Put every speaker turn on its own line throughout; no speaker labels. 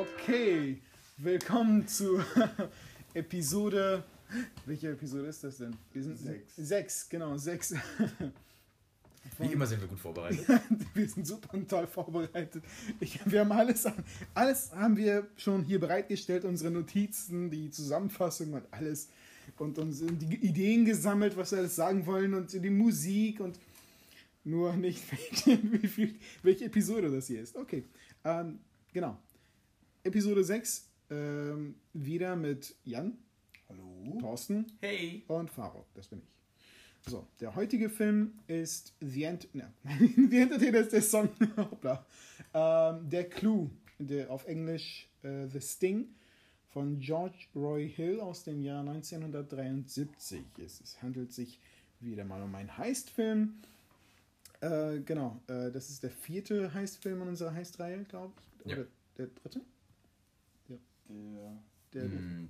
Okay, willkommen zu Episode. Welche Episode ist das denn? Wir sind
Sechs.
Sechs, genau, sechs.
Wie immer sind wir gut vorbereitet.
wir sind super und toll vorbereitet. Ich, wir haben alles, alles haben wir schon hier bereitgestellt, unsere Notizen, die Zusammenfassung und alles. Und uns die Ideen gesammelt, was wir alles sagen wollen und die Musik und nur nicht, wie viel, welche Episode das hier ist. Okay, ähm, genau. Episode 6, ähm, wieder mit Jan,
Hallo?
Thorsten
Hey!
und Faro, das bin ich. So, der heutige Film ist The, Ent ne, The Entertainer ist der Song, hoppla. Ähm, der Clue, der auf Englisch äh, The Sting von George Roy Hill aus dem Jahr 1973 ist. Es handelt sich wieder mal um einen Heistfilm. Äh, genau, äh, das ist der vierte Heistfilm in unserer Heistreihe, glaube ich.
Ja.
Oder der dritte?
Der,
Der,
Mm,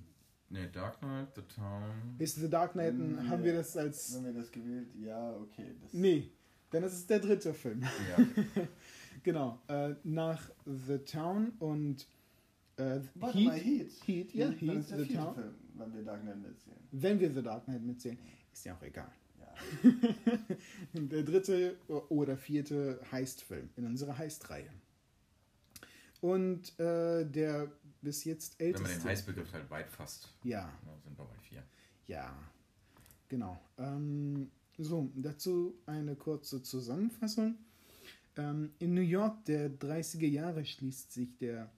ne, Dark Knight, The Town.
Ist The Dark Knight,
Mm,
haben
ja.
wir das als...
haben wir das gewählt? Ja, okay. Das,
Nee, denn das ist der dritte Film.
Ja.
Genau, äh, nach The Town und äh,
Warte
Heat,
mal, Heat.
Heat, ja,
Dann
Heat,
ist der
The
vierte
Town.
Film, wenn wir Dark Knight mitzählen.
Wenn wir The Dark Knight mitzählen, ist ja auch egal.
Ja.
der dritte oder vierte Heistfilm in unserer Heistreihe. Und äh, der bis jetzt
Wenn
älteste.
man den Heißbegriff halt weit fasst,
ja,
ja, sind wir bei vier.
ja, genau. Ähm, so, dazu eine kurze Zusammenfassung. Ähm, in New York der 30er Jahre schließt sich der,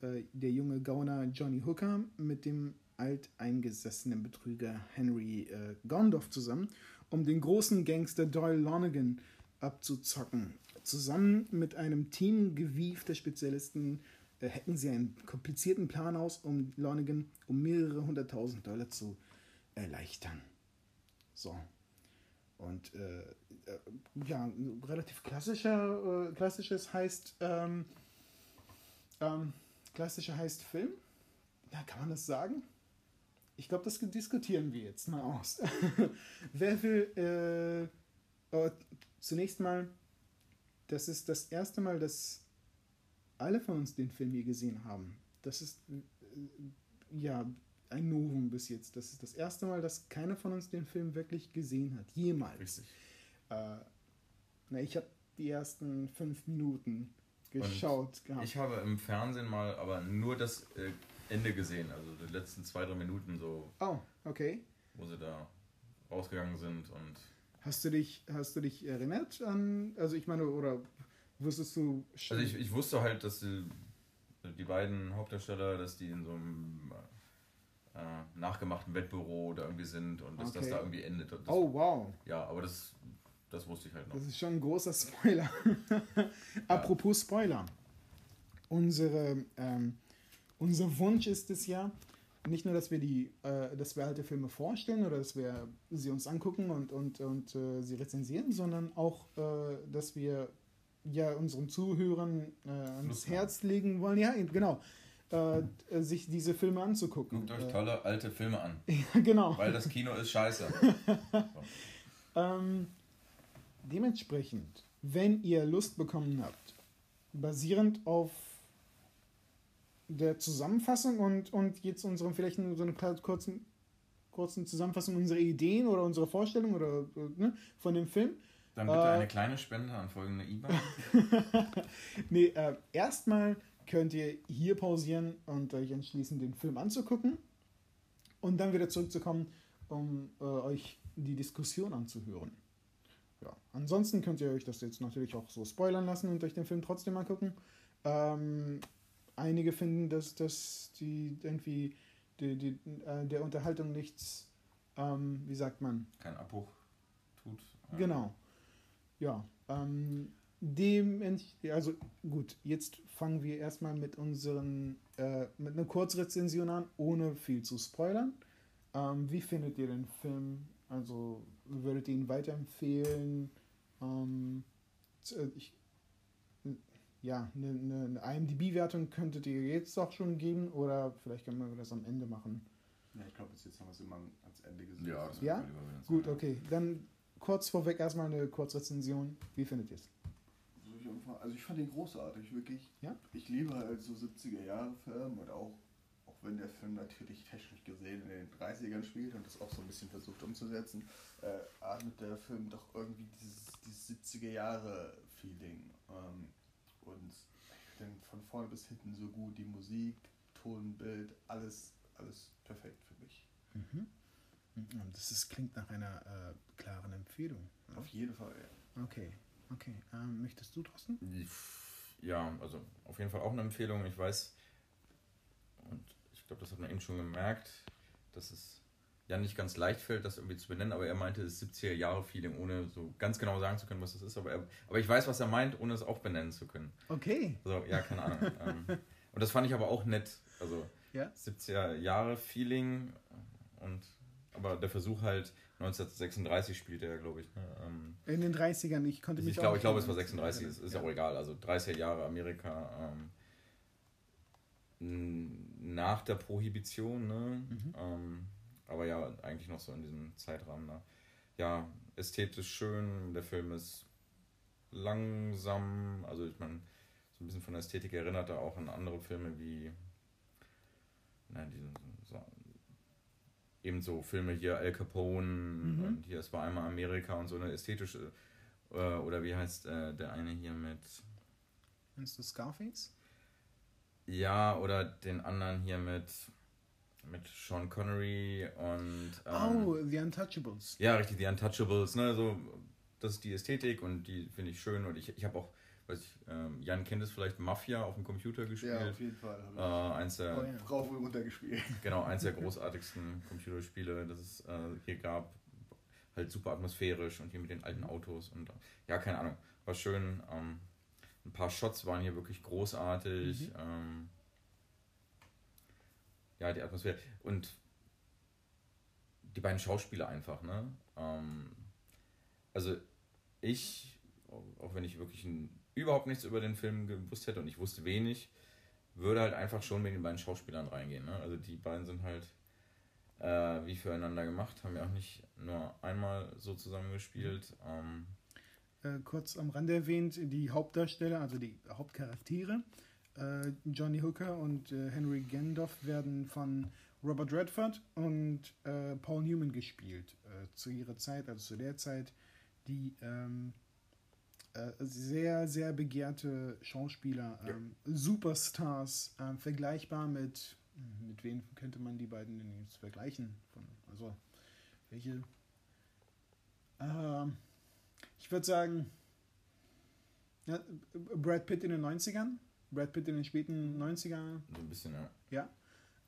äh, der junge Gauner Johnny Hooker mit dem alteingesessenen Betrüger Henry äh, Gondorf zusammen, um den großen Gangster Doyle Lonergan abzuzocken. Zusammen mit einem Team gewiefter Spezialisten äh, hacken sie einen komplizierten Plan aus, um Lonergan um mehrere hunderttausend Dollar zu erleichtern. So. Und äh, äh, ja, relativ klassischer, äh, klassisches heißt, ähm, ähm, klassischer heißt Film. Ja, kann man das sagen? Ich glaube, das diskutieren wir jetzt mal aus. Wer will, äh, äh, zunächst mal, das ist das erste Mal, dass alle von uns den Film hier gesehen haben. Das ist, äh, ja, ein Novum bis jetzt. Das ist das erste Mal, dass keiner von uns den Film wirklich gesehen hat. Jemals.
Richtig.
Äh, na, ich habe die ersten fünf Minuten geschaut gehabt.
Ich habe im Fernsehen mal aber nur das äh, Ende gesehen, also die letzten zwei, drei Minuten so,
oh, okay.
wo sie da rausgegangen sind und
Hast du dich, hast du dich erinnert an, also ich meine, oder wusstest du schon?
Also ich, ich wusste halt, dass die, die beiden Hauptdarsteller, dass die in so einem äh, nachgemachten Wettbüro da irgendwie sind und dass das
Okay.
da irgendwie endet. Das,
oh, wow.
Ja, aber das, das wusste ich halt noch.
Das ist schon ein großer Spoiler. Apropos Spoiler. Unsere, ähm, unser Wunsch ist es ja, nicht nur, dass wir die, äh, dass wir alte Filme vorstellen oder dass wir sie uns angucken und, und, und äh, sie rezensieren, sondern auch, äh, dass wir ja unseren Zuhörern äh, ans Herz legen wollen, ja, genau, äh, sich diese Filme anzugucken.
Guckt euch
Äh,
tolle alte Filme an,
ja, genau.
weil das Kino ist scheiße.
Ähm, dementsprechend, wenn ihr Lust bekommen habt, basierend auf der Zusammenfassung und, und jetzt unseren vielleicht nur so eine kurzen, kurzen Zusammenfassung unserer Ideen oder unserer Vorstellung oder äh, ne, von dem Film.
Dann bitte
Äh,
eine kleine Spende an folgende IBAN.
Nee, äh, erstmal könnt ihr hier pausieren und euch entschließen, den Film anzugucken und dann wieder zurückzukommen, um äh, euch die Diskussion anzuhören. Ja, ansonsten könnt ihr euch das jetzt natürlich auch so spoilern lassen und euch den Film trotzdem angucken. Ähm, einige finden, dass, dass die irgendwie die, die, äh, der Unterhaltung nichts, ähm, wie sagt man,
Kein Abbruch tut. Ähm,
Genau. Ja. Ähm, dem, also gut, jetzt fangen wir erstmal mit unseren, äh, mit einer Kurzrezension an, ohne viel zu spoilern. Ähm, wie findet ihr den Film? Also würdet ihr ihn weiterempfehlen? Ähm, äh, ich, ja, eine, eine IMDb-Wertung könntet ihr jetzt auch schon geben oder vielleicht können wir das am Ende machen.
Ja, ich glaube, bis jetzt haben wir es immer ans Ende gesehen.
Ja, das
Ja? Gut, okay. Dann kurz vorweg erstmal eine Kurzrezension. Wie findet ihr es?
Also ich fand ihn großartig, wirklich.
Ja?
Ich liebe halt so 70er Jahre Film und auch, auch wenn der Film natürlich technisch gesehen in den 30ern spielt und das auch so ein bisschen versucht umzusetzen, äh, atmet der Film doch irgendwie dieses, dieses 70er Jahre Feeling. Ähm, und ich finde den von vorne bis hinten so gut, die Musik, Ton, Bild, alles, alles perfekt für mich.
Mhm. Mhm, Das ist, klingt nach einer äh, klaren Empfehlung. ne?
Auf jeden Fall, ja.
Okay, okay. Ähm, möchtest du, Thorsten?
Ja, also auf jeden Fall auch eine Empfehlung. Ich weiß, und ich glaube, das hat man eben schon gemerkt, dass es ja nicht ganz leicht fällt, das irgendwie zu benennen, aber er meinte das 70er Jahre Feeling, ohne so ganz genau sagen zu können, was das ist. Aber, er, aber ich weiß, was er meint, ohne es auch benennen zu können.
Okay.
So, ja, keine Ahnung. ähm, und das fand ich aber auch nett. Also
Ja.
70er Jahre Feeling und aber der Versuch halt 1936 spielte er, glaube ich. Ne? Ähm,
In den 30ern, ich konnte mich
ich glaube,
auch
ich glaube, es war
nicht
36, ist, ist ja. auch egal. Also 30er Jahre Amerika ähm, nach der Prohibition, ne?
Mhm.
Ähm, aber ja, eigentlich noch so in diesem Zeitrahmen. Ne? Ja, ästhetisch schön, der Film ist langsam, also ich meine, so ein bisschen von der Ästhetik erinnert er auch an andere Filme wie, nein, diesen, so, ebenso Filme hier Al Capone
Mhm.
und hier es war einmal Amerika und so eine ästhetische, äh, oder wie heißt äh, der eine hier mit,
Meinst du Scarface?
ja, oder den anderen hier mit, mit Sean Connery und ähm,
oh, The Untouchables.
Ja, richtig, die Untouchables, ne, so, das ist die Ästhetik und die finde ich schön und ich, ich habe auch, weiß ich, ähm, Jan kennt es vielleicht, Mafia auf dem Computer
Ja,
gespielt.
auf jeden Fall.
äh,
Habe
eins der,
Oh ja.
rauf und runter gespielt.
genau, eins der großartigsten Computerspiele, das es äh, hier gab. Halt super atmosphärisch und hier mit den alten Autos und äh, ja, keine Ahnung, war schön. Ähm, ein paar Shots waren hier wirklich großartig.
Mhm.
Ähm, ja, die Atmosphäre und die beiden Schauspieler einfach, ne? Ähm, also ich, auch wenn ich wirklich ein, überhaupt nichts über den Film gewusst hätte und ich wusste wenig, würde halt einfach schon mit den beiden Schauspielern reingehen. Ne? Also die beiden sind halt äh, wie füreinander gemacht, haben ja auch nicht nur einmal so zusammengespielt. Ähm,
Äh, kurz am Rande erwähnt, die Hauptdarsteller, also die Hauptcharaktere, äh, Johnny Hooker und äh, Henry Gendorf werden von Robert Redford und äh, Paul Newman gespielt. Äh, zu ihrer Zeit, also zu der Zeit, die ähm, äh, sehr, sehr begehrte Schauspieler,
Ja.
ähm, Superstars, ähm, vergleichbar mit, mit wem könnte man die beiden denn jetzt vergleichen? Von, also, welche? Ähm, ich würde sagen, ja, Brad Pitt in den 90ern, Brad Pitt in den späten 90ern.
so ein bisschen, ja.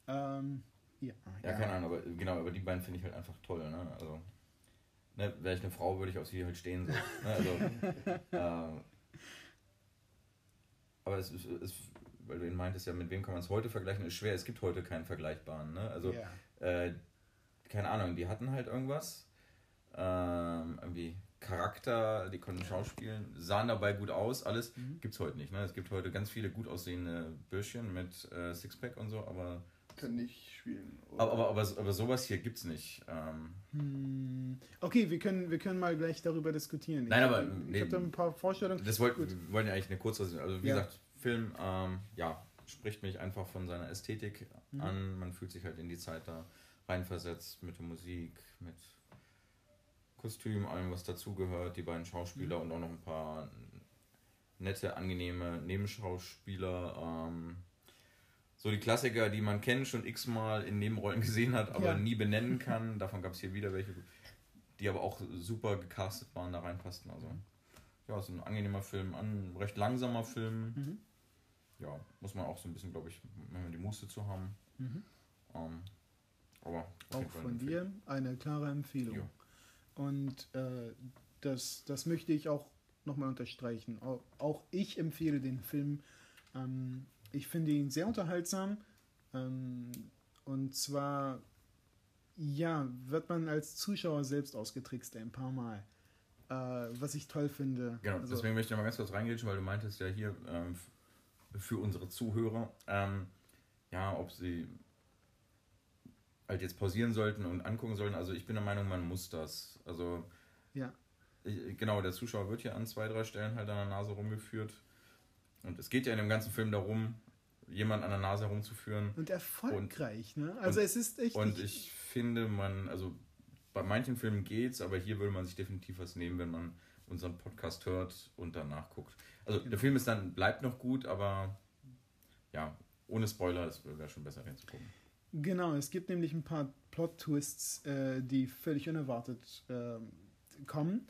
Ähm, ja,
Ja, keine Ahnung, aber genau, aber die beiden finde ich halt einfach toll, ne? Also, ne, wäre ich eine Frau, würde ich auf sie halt stehen. So, ne? also, äh, aber es ist, es, weil du ihn meintest, ja, mit wem kann man es heute vergleichen, ist schwer. Es gibt heute keinen vergleichbaren, ne? Also,
ja.
äh, keine Ahnung, die hatten halt irgendwas. Ähm, irgendwie Charakter, die konnten schauspielen, sahen dabei gut aus, alles.
Mhm.
Gibt's heute nicht, ne? Es gibt heute ganz viele gut aussehende Bürschchen mit äh, Sixpack und so, aber
Kann nicht spielen.
aber, aber, aber, aber sowas hier gibt's nicht. Ähm,
Hm, Okay, wir können, wir können mal gleich darüber diskutieren.
Nein,
ich
aber,
hab- Ich
nee,
habe da ein paar Vorstellungen.
das wollten
Gut.
wir wollten ja eigentlich eine kurze, also wie
Ja.
gesagt, Film, ähm, ja, spricht mich einfach von seiner Ästhetik
Mhm.
an. Man fühlt sich halt in die Zeit da reinversetzt mit der Musik, mit Kostüm, allem was dazugehört, die beiden Schauspieler
Mhm.
und auch noch ein paar nette, angenehme Nebenschauspieler. Ähm, so die Klassiker, die man kennt, schon x-mal in Nebenrollen gesehen hat, aber
Ja.
nie benennen kann. Davon gab es hier wieder welche, die aber auch super gecastet waren, da reinpassten. Also, ja, es ist ein angenehmer Film, ein recht langsamer Film.
Mhm.
Ja, muss man auch so ein bisschen, glaube ich, manchmal die Muße zu haben.
Mhm.
Ähm, aber
Auch von dir eine klare Empfehlung.
Ja.
Und äh, das, das möchte ich auch nochmal unterstreichen. Auch, auch ich empfehle den Film. Ähm, ich finde ihn sehr unterhaltsam. Ähm, und zwar, ja, wird man als Zuschauer selbst ausgetrickst ein paar Mal. Äh, was ich toll finde.
Genau,
Also,
deswegen möchte ich mal ganz kurz reingehen, weil du meintest ja hier ähm, für unsere Zuhörer, ähm, ja, ob sie halt jetzt pausieren sollten und angucken sollten. Also ich bin der Meinung, man muss das. Also
Ja.
genau, der Zuschauer wird hier an zwei, drei Stellen halt an der Nase rumgeführt. Und es geht ja in dem ganzen Film darum, jemanden an der Nase herumzuführen.
Und erfolgreich, und, ne? Also und, es ist echt.
Und ich finde, man, also bei manchen Filmen geht's, aber hier würde man sich definitiv was nehmen, wenn man unseren Podcast hört und danach guckt. Also der Film ist dann, bleibt noch gut, aber ja, ohne Spoiler, es wäre schon besser reinzugucken.
Genau, es gibt nämlich ein paar Plot-Twists, äh, die völlig unerwartet äh, kommen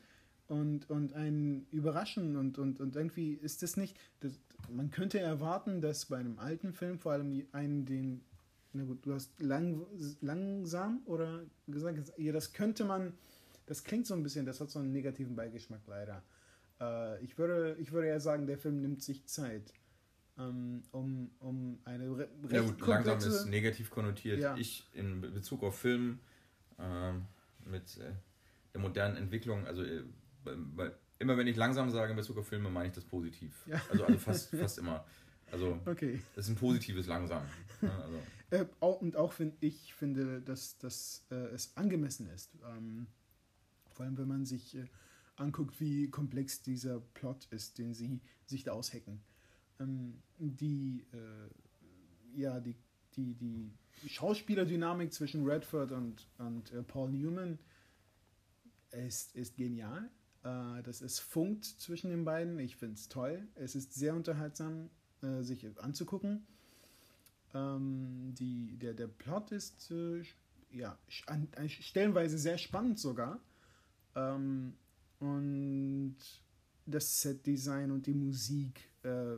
und, und einen überraschen und, und, und irgendwie ist das nicht, das, man könnte erwarten, dass bei einem alten Film vor allem einen, den, na gut, du hast lang, langsam oder gesagt, ja, das könnte man, das klingt so ein bisschen, das hat so einen negativen Beigeschmack leider. Äh, ich, würde, ich würde eher sagen, der Film nimmt sich Zeit. Ähm, um, um eine re
ja, gut, langsam ist negativ konnotiert. Ja. Ich in Bezug auf Film ähm, mit äh, der modernen Entwicklung, also äh, immer wenn ich langsam sage in Bezug auf Filme, meine ich das positiv. Ja. Also, also fast, fast immer. Also okay. das ist ein positives Langsam.
Ne? Also. Äh, auch, und auch wenn ich finde, dass, dass äh, es angemessen ist. Ähm, vor allem wenn man sich äh, anguckt, wie komplex dieser Plot ist, den sie sich da aushacken. Ähm, die, äh, ja, die, die, die Schauspielerdynamik zwischen Redford und, und äh, Paul Newman ist, ist genial. Äh, das ist funkt zwischen den beiden. Ich finde es toll. Es ist sehr unterhaltsam, äh, sich anzugucken. Ähm, die, der, der Plot ist äh, ja, an, stellenweise sehr spannend sogar. Ähm, und das Setdesign und die Musik äh,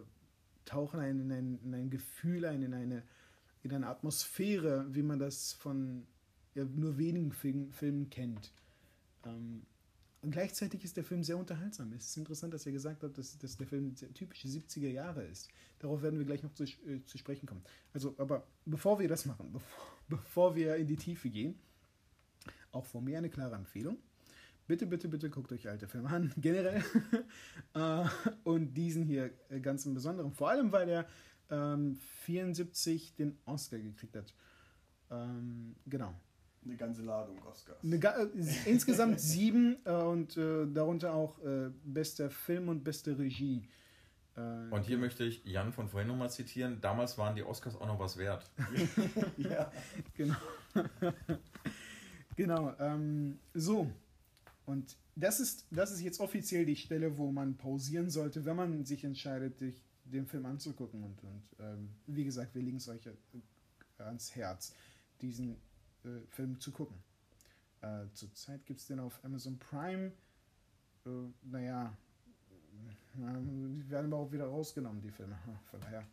tauchen einen in ein, in ein Gefühl ein, in eine, in eine Atmosphäre, wie man das von ja, nur wenigen Film, Filmen kennt. Ähm, und gleichzeitig ist der Film sehr unterhaltsam. Es ist interessant, dass ihr gesagt habt, dass, dass der Film typische 70er Jahre ist. Darauf werden wir gleich noch zu, äh, zu sprechen kommen. Also, aber bevor wir das machen, bevor, bevor wir in die Tiefe gehen, auch von mir eine klare Empfehlung. Bitte, bitte, bitte guckt euch alte Filme an, generell. äh, und diesen hier äh, ganz im Besonderen. Vor allem, weil er ähm, 74 den Oscar gekriegt hat. Ähm, genau.
Eine ganze Ladung Oscars.
Eine, äh, insgesamt sieben äh, und äh, darunter auch äh, bester Film und beste Regie.
Äh, und hier möchte ich Jan von vorhin nochmal zitieren. Damals waren die Oscars auch noch was wert.
ja, genau. genau. Ähm, so. Und das ist, das ist jetzt offiziell die Stelle, wo man pausieren sollte, wenn man sich entscheidet, sich den Film anzugucken. Und, und ähm, wie gesagt, wir legen es euch äh, ans Herz, diesen äh, Film zu gucken. Äh, zurzeit gibt es den auf Amazon Prime. Äh, naja, die werden aber auch wieder rausgenommen, die Filme. Von daher.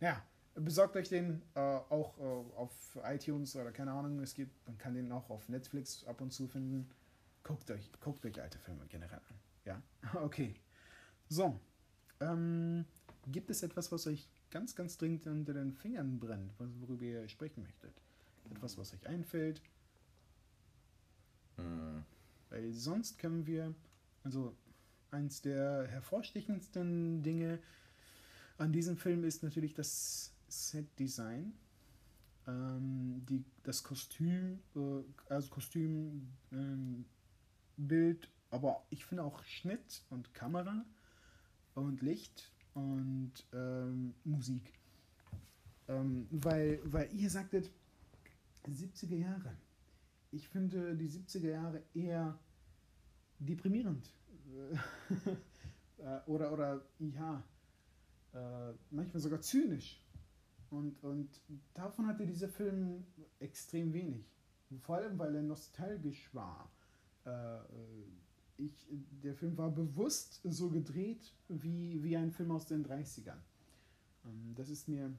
Naja, besorgt euch den äh, auch äh, auf iTunes oder keine Ahnung. Es gibt, man kann den auch auf Netflix ab und zu finden. Guckt euch, guckt euch alte Filme generell an. Ja, okay. So, ähm, gibt es etwas, was euch ganz, ganz dringend unter den Fingern brennt, worüber ihr sprechen möchtet? Etwas, was euch einfällt. Mhm. Weil sonst können wir, also eins der hervorstechendsten Dinge an diesem Film ist natürlich das Set-Design. Ähm, die, das Kostüm, äh, also Kostüm, ähm, Bild, aber ich finde auch Schnitt und Kamera und Licht und ähm, Musik. Ähm, weil, weil ihr sagtet, 70er Jahre. Ich finde die 70er Jahre eher deprimierend. Äh, oder, oder ja, äh, manchmal sogar zynisch. Und, und davon hatte dieser Film extrem wenig. Vor allem, weil er nostalgisch war. Äh, ich, der Film war bewusst so gedreht wie, wie ein Film aus den 30ern. Ähm, das ist mir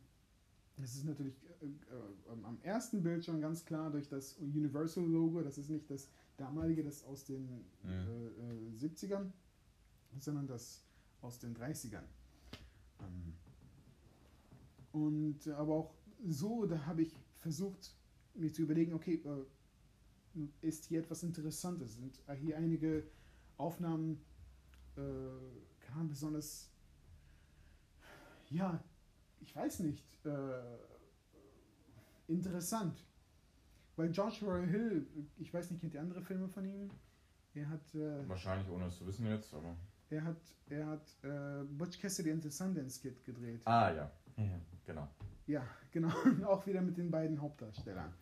das ist natürlich äh, äh, am ersten Bild schon ganz klar durch das Universal-Logo. Das ist nicht das damalige, das aus den mhm. äh, 70ern, sondern das aus den 30ern. Ähm, und aber auch so, da habe ich versucht, mir zu überlegen, okay, äh, ist hier etwas Interessantes? Sind hier einige Aufnahmen, äh, besonders, ja, ich weiß nicht, äh, interessant. Weil Joshua Hill, ich weiß nicht, kennt ihr andere Filme von ihm? Er hat. Äh,
Wahrscheinlich ohne es zu wissen jetzt, aber.
Er hat, er hat äh, Butch Cassidy and the Sundance Kid gedreht.
Ah, ja. ja genau.
Ja, genau. Auch wieder mit den beiden Hauptdarstellern.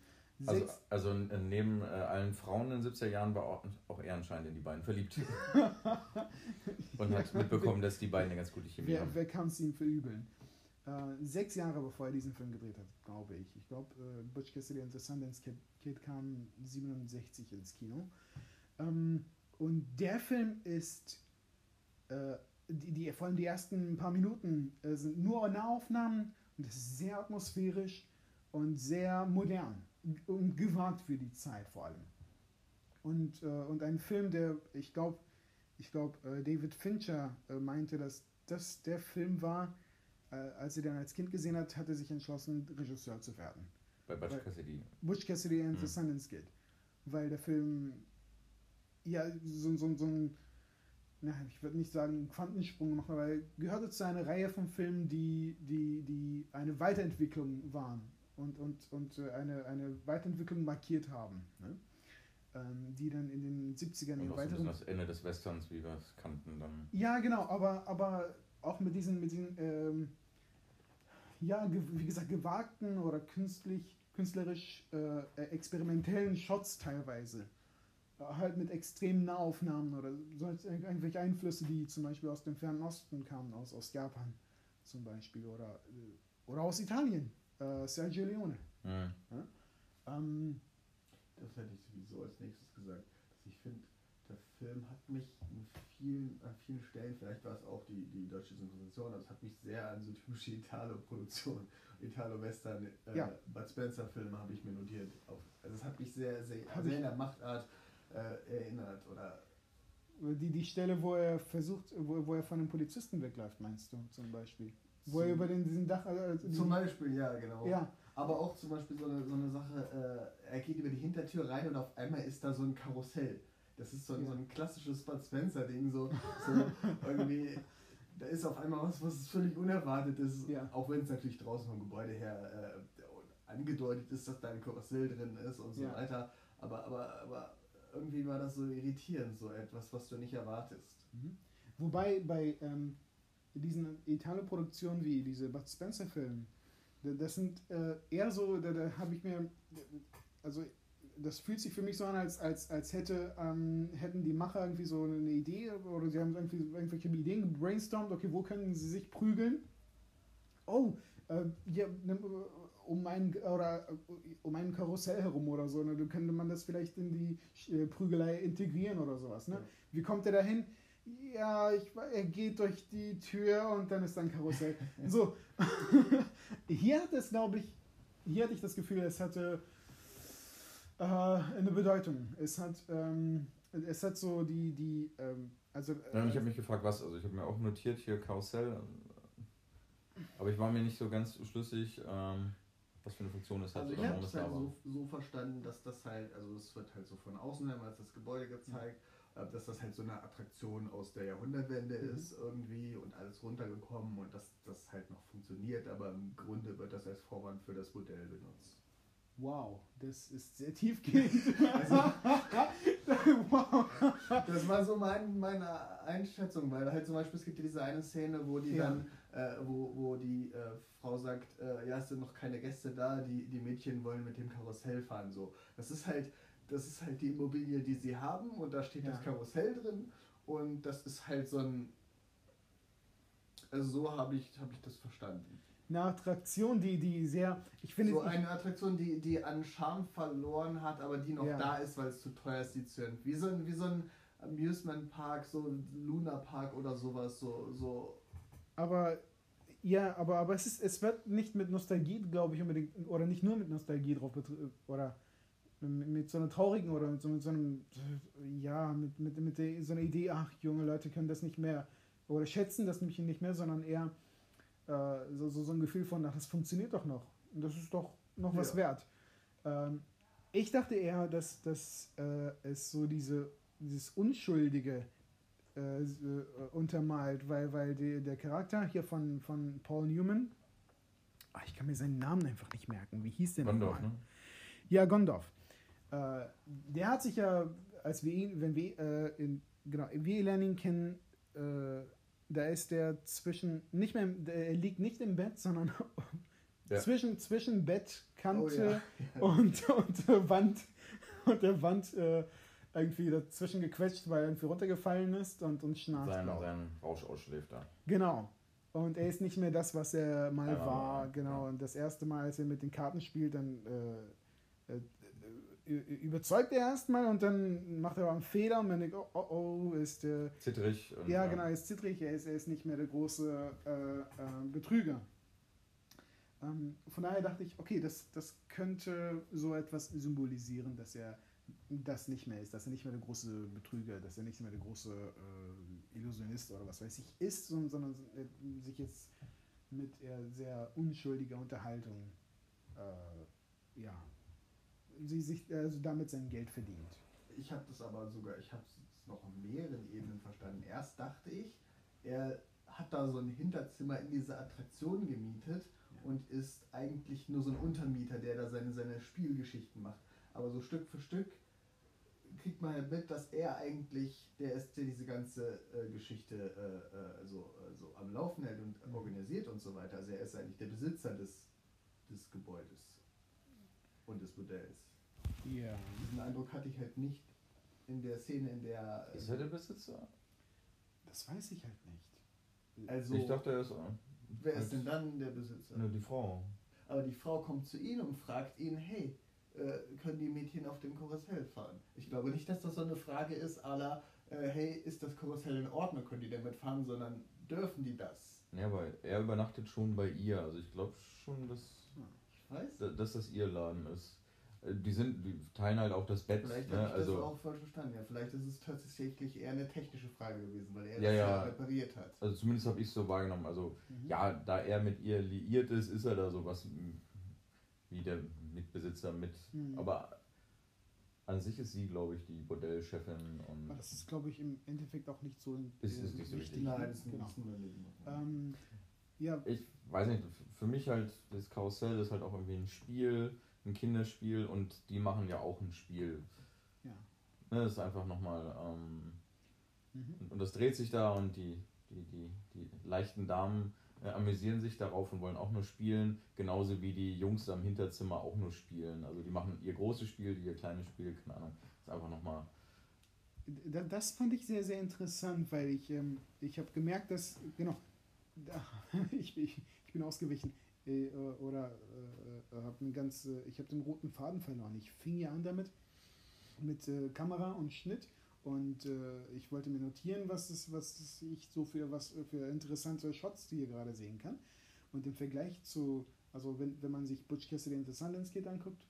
Also, also neben äh, allen Frauen in den 70er Jahren war auch, auch er anscheinend in die beiden verliebt. Und hat mitbekommen, dass die beiden eine ganz gute Chemie
wer,
haben.
Wer kann es ihm verübeln? Äh, sechs Jahre bevor er diesen Film gedreht hat, glaube ich. Ich glaube, äh, Butch Cassidy and the Sundance Kid, Kid kam 67 ins Kino. Ähm, und der Film ist, äh, die, die, vor allem die ersten paar Minuten äh, sind nur Nahaufnahmen und es ist sehr atmosphärisch und sehr modern und gewagt für die Zeit vor allem. Und, äh, und ein Film, der, ich glaube, ich glaube, äh, David Fincher äh, meinte, dass das der Film war, als er den als Kind gesehen hat, hat er sich entschlossen, Regisseur zu werden.
Bei Butch Cassidy.
Butch Cassidy and mhm. the Sundance Kid. Weil der Film ja so, so, so ein, na, ich würde nicht sagen Quantensprung aber er gehörte zu einer Reihe von Filmen, die, die, die eine Weiterentwicklung waren und, und, und äh, eine, eine Weiterentwicklung markiert haben. Ne? Ähm, die dann in den 70ern
und weiteren. das Ende des Westerns, wie wir es kannten, dann.
Ja, genau, aber, aber auch mit diesen, mit diesen ähm, ja, wie gesagt, gewagten oder künstlich, künstlerisch äh, experimentellen Shots teilweise. Äh, halt mit extremen Nahaufnahmen oder so irgendwelche Einflüsse, die zum Beispiel aus dem Fernen Osten kamen, aus, aus Japan zum Beispiel oder, äh, oder aus Italien. Äh, Sergio Leone. Mhm. Ja? Ähm,
das hätte ich sowieso als nächstes gesagt. Dass ich finde, der Film hat mich vielen, an vielen Stellen, vielleicht war es auch die, die deutsche Synchronisation, aber es hat mich sehr an so typische Italo-Produktion, Italo-Western, äh, ja. Bud Spencer-Filme habe ich mir notiert. Also es hat mich sehr, sehr, sehr in der Machtart äh, erinnert. Oder
die, die Stelle, wo er versucht, wo, wo er von einem Polizisten wegläuft, meinst du zum Beispiel? Wo er über den, diesen Dach.
Also zum Beispiel, ja, genau. Ja. Aber auch zum Beispiel so eine, so eine Sache, äh, er geht über die Hintertür rein und auf einmal ist da so ein Karussell. Das ist so, ja. so ein klassisches Bud Spencer-Ding, so, so irgendwie. Da ist auf einmal was, was völlig unerwartet ist, ja. auch wenn es natürlich draußen vom Gebäude her äh, angedeutet ist, dass da ein Karussell drin ist und so ja. weiter. Aber, aber, aber irgendwie war das so irritierend, so etwas, was du nicht erwartest.
Mhm. Wobei bei ähm, diesen Italo-Produktionen wie diese Bud Spencer-Filme, das sind äh, eher so, da, da habe ich mir, also das fühlt sich für mich so an, als, als, als hätte, ähm, hätten die Macher irgendwie so eine Idee oder sie haben irgendwie irgendwelche Ideen gebrainstormt, okay, wo können sie sich prügeln? Oh, äh, ja, ne, um ein, oder, um ein Karussell herum oder so, ne? dann könnte man das vielleicht in die äh, Prügelei integrieren oder sowas. Ne? Ja. Wie kommt er dahin? Ja, ich, er geht durch die Tür und dann ist ein Karussell. so, hier hat es, glaube ich, hier hatte ich das Gefühl, es hatte äh, eine Bedeutung. Es hat, ähm, es hat so die, die, ähm, also.
Äh, ja, ich habe mich gefragt, was, also ich habe mir auch notiert hier Karussell, aber ich war mir nicht so ganz schlüssig. Ähm, was für eine Funktion es hat.
Also ich habe es halt so, so, verstanden, dass das halt, also es wird halt so von außen her als das Gebäude gezeigt, mhm. dass das halt so eine Attraktion aus der Jahrhundertwende mhm. ist irgendwie und alles runtergekommen und dass das halt noch funktioniert, aber im Grunde wird das als Vorwand für das Modell benutzt.
Wow, das ist sehr tiefgehend. Also,
wow. Das war so mein, meine Einschätzung, weil halt zum Beispiel es gibt ja diese eine Szene, wo die ja. dann, äh, wo, wo die äh, Frau sagt, äh, ja, es sind noch keine Gäste da, die, die Mädchen wollen mit dem Karussell fahren. So. Das ist halt, das ist halt die Immobilie, die sie haben und da steht ja. das Karussell drin und das ist halt so ein. Also so habe ich, hab ich das verstanden
eine Attraktion, die, die sehr. Ich finde,
so eine Attraktion, die, die an Charme verloren hat, aber die noch ja. da ist, weil es zu teuer ist, die zu Wie so ein, wie so ein Amusement Park, so Luna Park oder sowas, so. so.
Aber. Ja, aber, aber es, ist, es wird nicht mit Nostalgie, glaube ich, unbedingt, oder nicht nur mit Nostalgie drauf oder mit so einer traurigen oder mit so, mit so einem, ja, mit, mit, mit so einer Idee, ach, junge Leute können das nicht mehr oder schätzen das nämlich nicht mehr, sondern eher, äh, so, so, so ein Gefühl von, ach, das funktioniert doch noch. Und das ist doch noch was ja. wert. Ähm, ich dachte eher, dass, dass äh, es so diese, dieses Unschuldige äh, äh, untermalt, weil, weil die, der Charakter hier von, von Paul Newman, ach, ich kann mir seinen Namen einfach nicht merken. Wie hieß der
Gondorf, ne?
Ja, Gondorf. Äh, der hat sich ja als wir ihn, wenn wir, äh, in, genau, wir lernen ihn kennen, äh, da ist der zwischen, nicht mehr, er liegt nicht im Bett, sondern
Ja.
zwischen, zwischen Bettkante
Oh, ja.
und, und der Wand und der Wand äh, irgendwie dazwischen gequetscht, weil er irgendwie runtergefallen ist und, und schnarcht.
Sein, sein Rausch ausschläft da.
Genau. Und er ist nicht mehr das, was er mal
Ja,
war. Genau. Und das erste Mal, als er mit den Karten spielt, dann äh, äh, überzeugt er erstmal und dann macht er aber einen Fehler und man denkt, oh, oh, oh ist der.
Zittrig.
Ja, genau, er ist zittrig, er ist, er ist nicht mehr der große äh, äh, Betrüger. Ähm, von daher dachte ich, okay, das, das könnte so etwas symbolisieren, dass er das nicht mehr ist, dass er nicht mehr der große Betrüger, dass er nicht mehr der große äh, Illusionist oder was weiß ich ist, sondern, sondern er sich jetzt mit eher sehr unschuldiger Unterhaltung, äh, ja, sie sich also damit sein Geld verdient.
Ich habe das aber sogar, ich habe es noch auf mehreren Ebenen verstanden. Erst dachte ich, er hat da so ein Hinterzimmer in dieser Attraktion gemietet und ist eigentlich nur so ein Untermieter, der da seine, seine Spielgeschichten macht. Aber so Stück für Stück kriegt man halt mit, dass er eigentlich der ist, der diese ganze äh, Geschichte äh, äh, so, äh, so am Laufen hält und
Mhm.
organisiert und so weiter. Also er ist eigentlich der Besitzer des, des Gebäudes und des Modells.
Ja.
Diesen Eindruck hatte ich halt nicht in der Szene, in der.
Ist er der Besitzer?
Das weiß ich halt nicht.
Also,
ich dachte, er ist. äh,
wer ist denn dann der Besitzer?
Nur die Frau.
Aber die Frau kommt zu ihm und fragt ihn: Hey, äh, können die Mädchen auf dem Karussell fahren? Ich glaube nicht, dass das so eine Frage ist, à la, äh, hey, ist das Karussell in Ordnung? Können die damit fahren? Sondern dürfen die das?
Ja, aber er übernachtet schon bei ihr. Also ich glaube schon, dass,
Ich weiß.
dass das ihr Laden ist. Die sind, die teilen halt auch das Bett.
Vielleicht
ne?
habe ich das
also,
auch falsch verstanden. Ja, vielleicht ist es tatsächlich eher eine technische Frage gewesen, weil er
Ja,
das
ja.
repariert hat.
also zumindest habe ich es so wahrgenommen. Also
Mhm.
ja, da er mit ihr liiert ist, ist er da sowas m, wie der Mitbesitzer mit.
Mhm.
Aber an sich ist sie, glaube ich, die Bordellchefin und
Aber das ist, glaube ich, im Endeffekt auch nicht so
Ist- ist nicht so wichtig.
Nein, das ist
genau.
ein bisschen
Ähm, ja,
ich weiß nicht, für mich halt, das Karussell ist halt auch irgendwie ein Spiel, ein Kinderspiel und die machen ja auch ein Spiel.
ja.
Ne, das ist einfach nochmal, ähm,
Mhm.
und, das dreht sich da und die, die, die, die leichten Damen äh, amüsieren sich darauf und wollen auch nur spielen, genauso wie die Jungs am Hinterzimmer auch nur spielen. Also die machen ihr großes Spiel, ihr kleines Spiel, keine Ahnung. Das ist einfach nochmal.
Da- Das fand ich sehr, sehr interessant, weil ich, ähm, ich habe gemerkt, dass, genau, ich, ich, ich bin ausgewichen äh, oder äh, habe eine ganze, ich habe den roten Faden verloren. Ich fing ja an damit, mit äh, Kamera und Schnitt und äh, ich wollte mir notieren, was, es, was es ich so für, was für interessante Shots hier gerade sehen kann. Und im Vergleich zu, also wenn, wenn man sich Butch Cassidy and the Sundance Kid anguckt,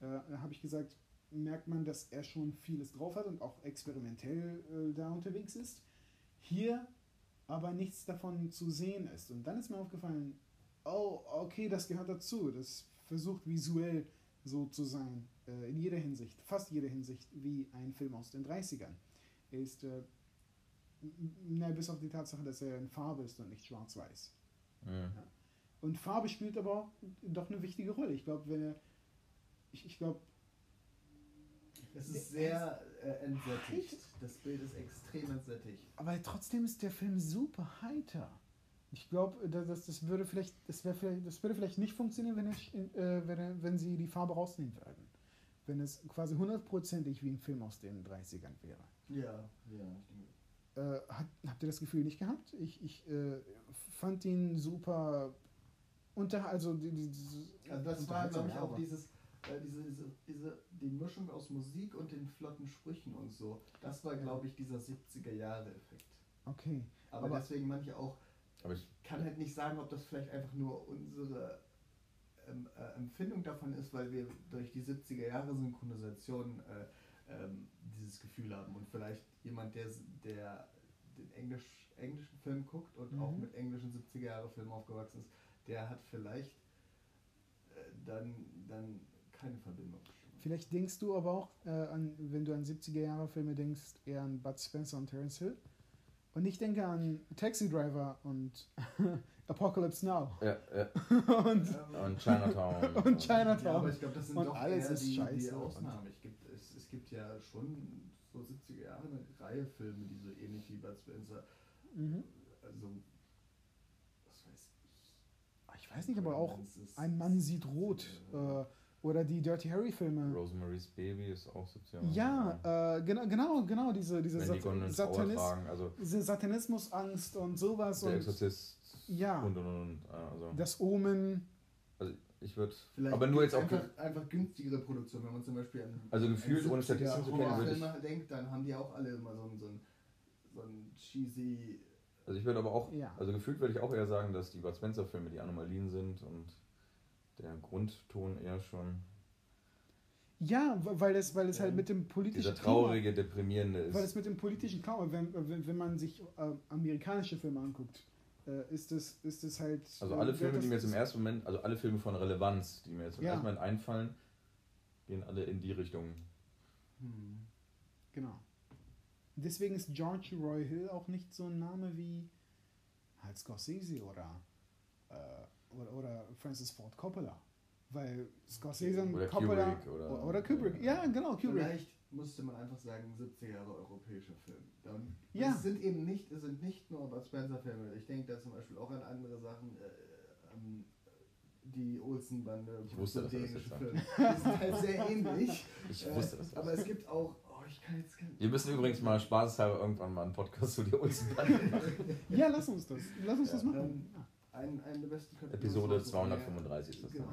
äh, habe ich gesagt, merkt man, dass er schon vieles drauf hat und auch experimentell äh, da unterwegs ist. Hier aber nichts davon zu sehen ist. Und dann ist mir aufgefallen, oh, okay, das gehört dazu. Das versucht visuell so zu sein, äh, in jeder Hinsicht, fast jeder Hinsicht, wie ein Film aus den 30ern. Er ist, äh, na, bis auf die Tatsache, dass er in Farbe ist und nicht schwarz-weiß.
Mhm.
Und Farbe spielt aber auch doch eine wichtige Rolle. Ich glaube, wenn er, ich, ich glaube,
Es ist sehr äh, entsättigt. Das Bild ist extrem entsättigt.
Aber trotzdem ist der Film super heiter. Ich glaube, das, das würde vielleicht, das wäre vielleicht, das würde vielleicht nicht funktionieren, wenn, es, äh, wenn, wenn sie die Farbe rausnehmen würden. Wenn es quasi hundertprozentig wie ein Film aus den 30ern wäre.
Ja, ja. ich.
Äh, hat, habt ihr das Gefühl nicht gehabt? Ich, ich äh, fand ihn super unter, also die, die, diese-
Also das war, glaube ich, auch
aber-
dieses, äh, diese, diese, diese, die Mischung aus Musik und den flotten Sprüchen und so. Das war, glaube ich, dieser 70er-Jahre-Effekt.
Okay.
Aber,
Aber-
deswegen manche auch,
Aber ich,
kann halt nicht sagen, ob das vielleicht einfach nur unsere ähm, äh, Empfindung davon ist, weil wir durch die 70er-Jahre-Synchronisation äh, ähm, dieses Gefühl haben. Und vielleicht jemand, der, der den Englisch, englischen Film guckt und
Mhm.
auch mit englischen 70er-Jahre-Filmen aufgewachsen ist, der hat vielleicht äh, dann, dann keine Verbindung.
Vielleicht denkst du aber auch, äh, an, wenn du an 70er-Jahre-Filme denkst, eher an Bud Spencer und Terence Hill. Und ich denke an Taxi Driver und Apocalypse Now.
ja, ja.
und
Und Chinatown.
Und Chinatown.
Ja, aber ich glaube, das sind
Und
doch
alles
eher
ist
die, die
scheiße.
Ausnahmen. Ich gibt, es, es gibt ja schon so 70er Jahre eine Reihe Filme, die so ähnlich wie Bud Spencer,
Mhm.
also, was weiß ich.
Ich weiß nicht, aber auch Ein Mann sieht rot. Äh, oder die Dirty Harry-Filme.
Rosemary's Baby ist auch 70er.
Ja, äh, genau, genau, genau, diese, diese
die
Sat
Trauer
Satanis
also
diese Satanismusangst und sowas
der
und
Exorzist
ja,
und und und. Also,
das Omen.
also ich würde,
Vielleicht
aber nur jetzt auch,
einfach, einfach günstigere Produktion, wenn man zum Beispiel an
also gefühlt ohne Statistiken zu kennen, würde ich,
denkt, dann haben die auch alle immer so ein, so ein, so ein cheesy.
also ich würde aber auch,
Ja.
also gefühlt würde ich auch eher sagen, dass die Bud Spencer Filme die Anomalien sind und der Grundton eher schon
Ja, weil es, weil es halt
Ja.
mit dem politischen
dieser
Klima-
traurige, deprimierende
Weil es
ist.
mit dem politischen Klima, wenn, wenn, wenn man sich äh, amerikanische Filme anguckt, äh, ist es ist es halt.
Also alle Filme,
das-
die mir jetzt im ersten Moment, also alle Filme von Relevanz, die mir jetzt im
Ja.
ersten Moment einfallen, gehen alle in die Richtung.
Hm.
Genau. Deswegen ist George Roy Hill auch nicht so ein Name wie halt Scorsese oder, äh, oder, oder Francis Ford Coppola. Weil Scorsese und
Oder
Coppola.
Kubrick oder-
oder Kubrick. Ja, genau, Kubrick.
Vielleicht musste man einfach sagen, 70er Jahre europäischer Film. Dann,
Ja.
Es sind eben nicht, es sind nicht nur Bud Spencer-Filme. Ich denke da zum Beispiel auch an andere Sachen. Äh, an die Olsen-Bande.
Ich wusste, dass das
dänische Filme. Die sind halt sehr ähnlich.
Ich
Äh,
wusste das.
Aber es gibt auch. Oh, ich kann jetzt kein,
Wir müssen übrigens mal spaßeshalber irgendwann mal einen Podcast zu dir Olsen machen.
Ja, lass uns das. Lass uns
Ja,
das machen.
ähm,
Ja.
ein, eine der besten Kategorien.
Episode
So,
235 ist das
Genau.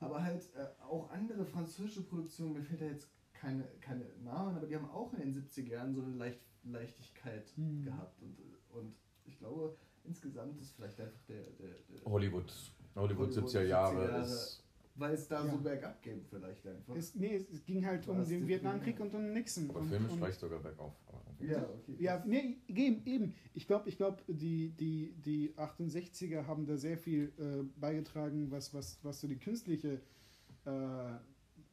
Aber halt äh, auch andere französische Produktionen, mir fällt da jetzt keine, keine Namen, aber die haben auch in den 70er Jahren so eine Leicht, Leichtigkeit
Mhm.
gehabt. Und, und ich glaube, insgesamt ist vielleicht einfach der, der, der
Hollywood. Hollywood
Hollywood
70er Jahre
70er Jahre.
ist.
Weil es da
Ja.
so bergab geht vielleicht einfach.
Es, nee, es ging halt um den Vietnamkrieg und um Nixon.
Aber
und,
filmisch vielleicht sogar bergauf.
Ja, okay.
Ja, nee, eben. eben. Ich glaube, ich glaub, die, die, die 68er haben da sehr viel äh, beigetragen, was, was, was so die künstliche äh,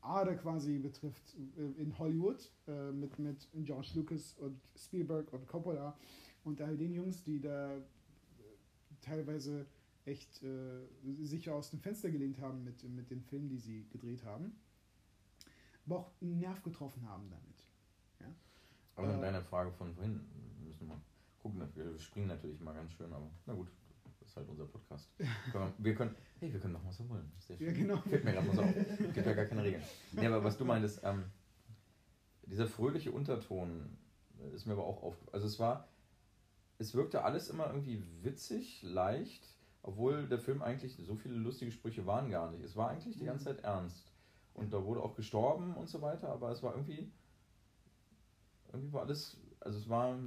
Ader quasi betrifft äh, in Hollywood äh, mit, mit George Lucas und Spielberg und Coppola und all den Jungs, die da äh, teilweise echt äh, sicher aus dem Fenster gelehnt haben mit, mit den Filmen, die sie gedreht haben, aber auch einen Nerv getroffen haben damit.
Aber in
Äh,
deiner Frage von vorhin, wir müssen wir mal gucken, wir springen natürlich mal ganz schön, aber na gut, das ist halt unser Podcast. Wir, können, hey, wir können machen, was wir wollen. Sehr schön.
Ja, genau.
Fällt mir gerade mal so auf. Gibt ja gar keine Regeln. Nee, aber was du meintest, ähm, dieser fröhliche Unterton ist mir aber auch aufgefallen. Also es war, es wirkte alles immer irgendwie witzig, leicht, obwohl der Film eigentlich so viele lustige Sprüche waren gar nicht. Es war eigentlich die ganze Zeit ernst. Und da wurde auch gestorben und so weiter, aber es war irgendwie, irgendwie war alles, also es war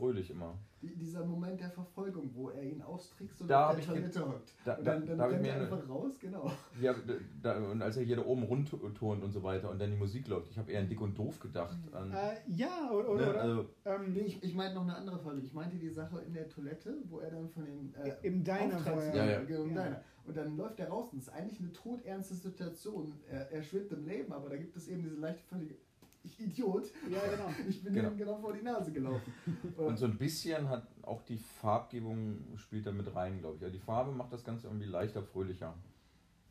fröhlich immer.
Die, dieser Moment der Verfolgung, wo er ihn austrickst und
Da
auf der Toilette hockt.
Da,
Und
da,
dann, dann
da
rennt er
eine,
einfach raus, genau.
Ja, da, und als er hier da oben rundturnt und so weiter und dann die Musik läuft, ich habe eher an Dick und Doof gedacht. An,
Äh, ja, oder, oder,
ne,
oder
also,
ähm,
Nee, ich, ich meinte noch eine andere Folge. Ich meinte die Sache in der Toilette, wo er dann von den äh,
Im Diner,
Auftritts-
wo er-
Ja, ja.
Genau, im
Ja.
Diner. Und dann läuft er raus und es ist eigentlich eine todernste Situation. Er, er schwebt im Leben, aber da gibt es eben diese leichte völlige ich Idiot,
ja, genau.
ich bin
Genau.
genau vor die Nase gelaufen.
und so ein bisschen hat auch die Farbgebung spielt da mit rein, glaube ich. Ja, die Farbe macht das Ganze irgendwie leichter, fröhlicher.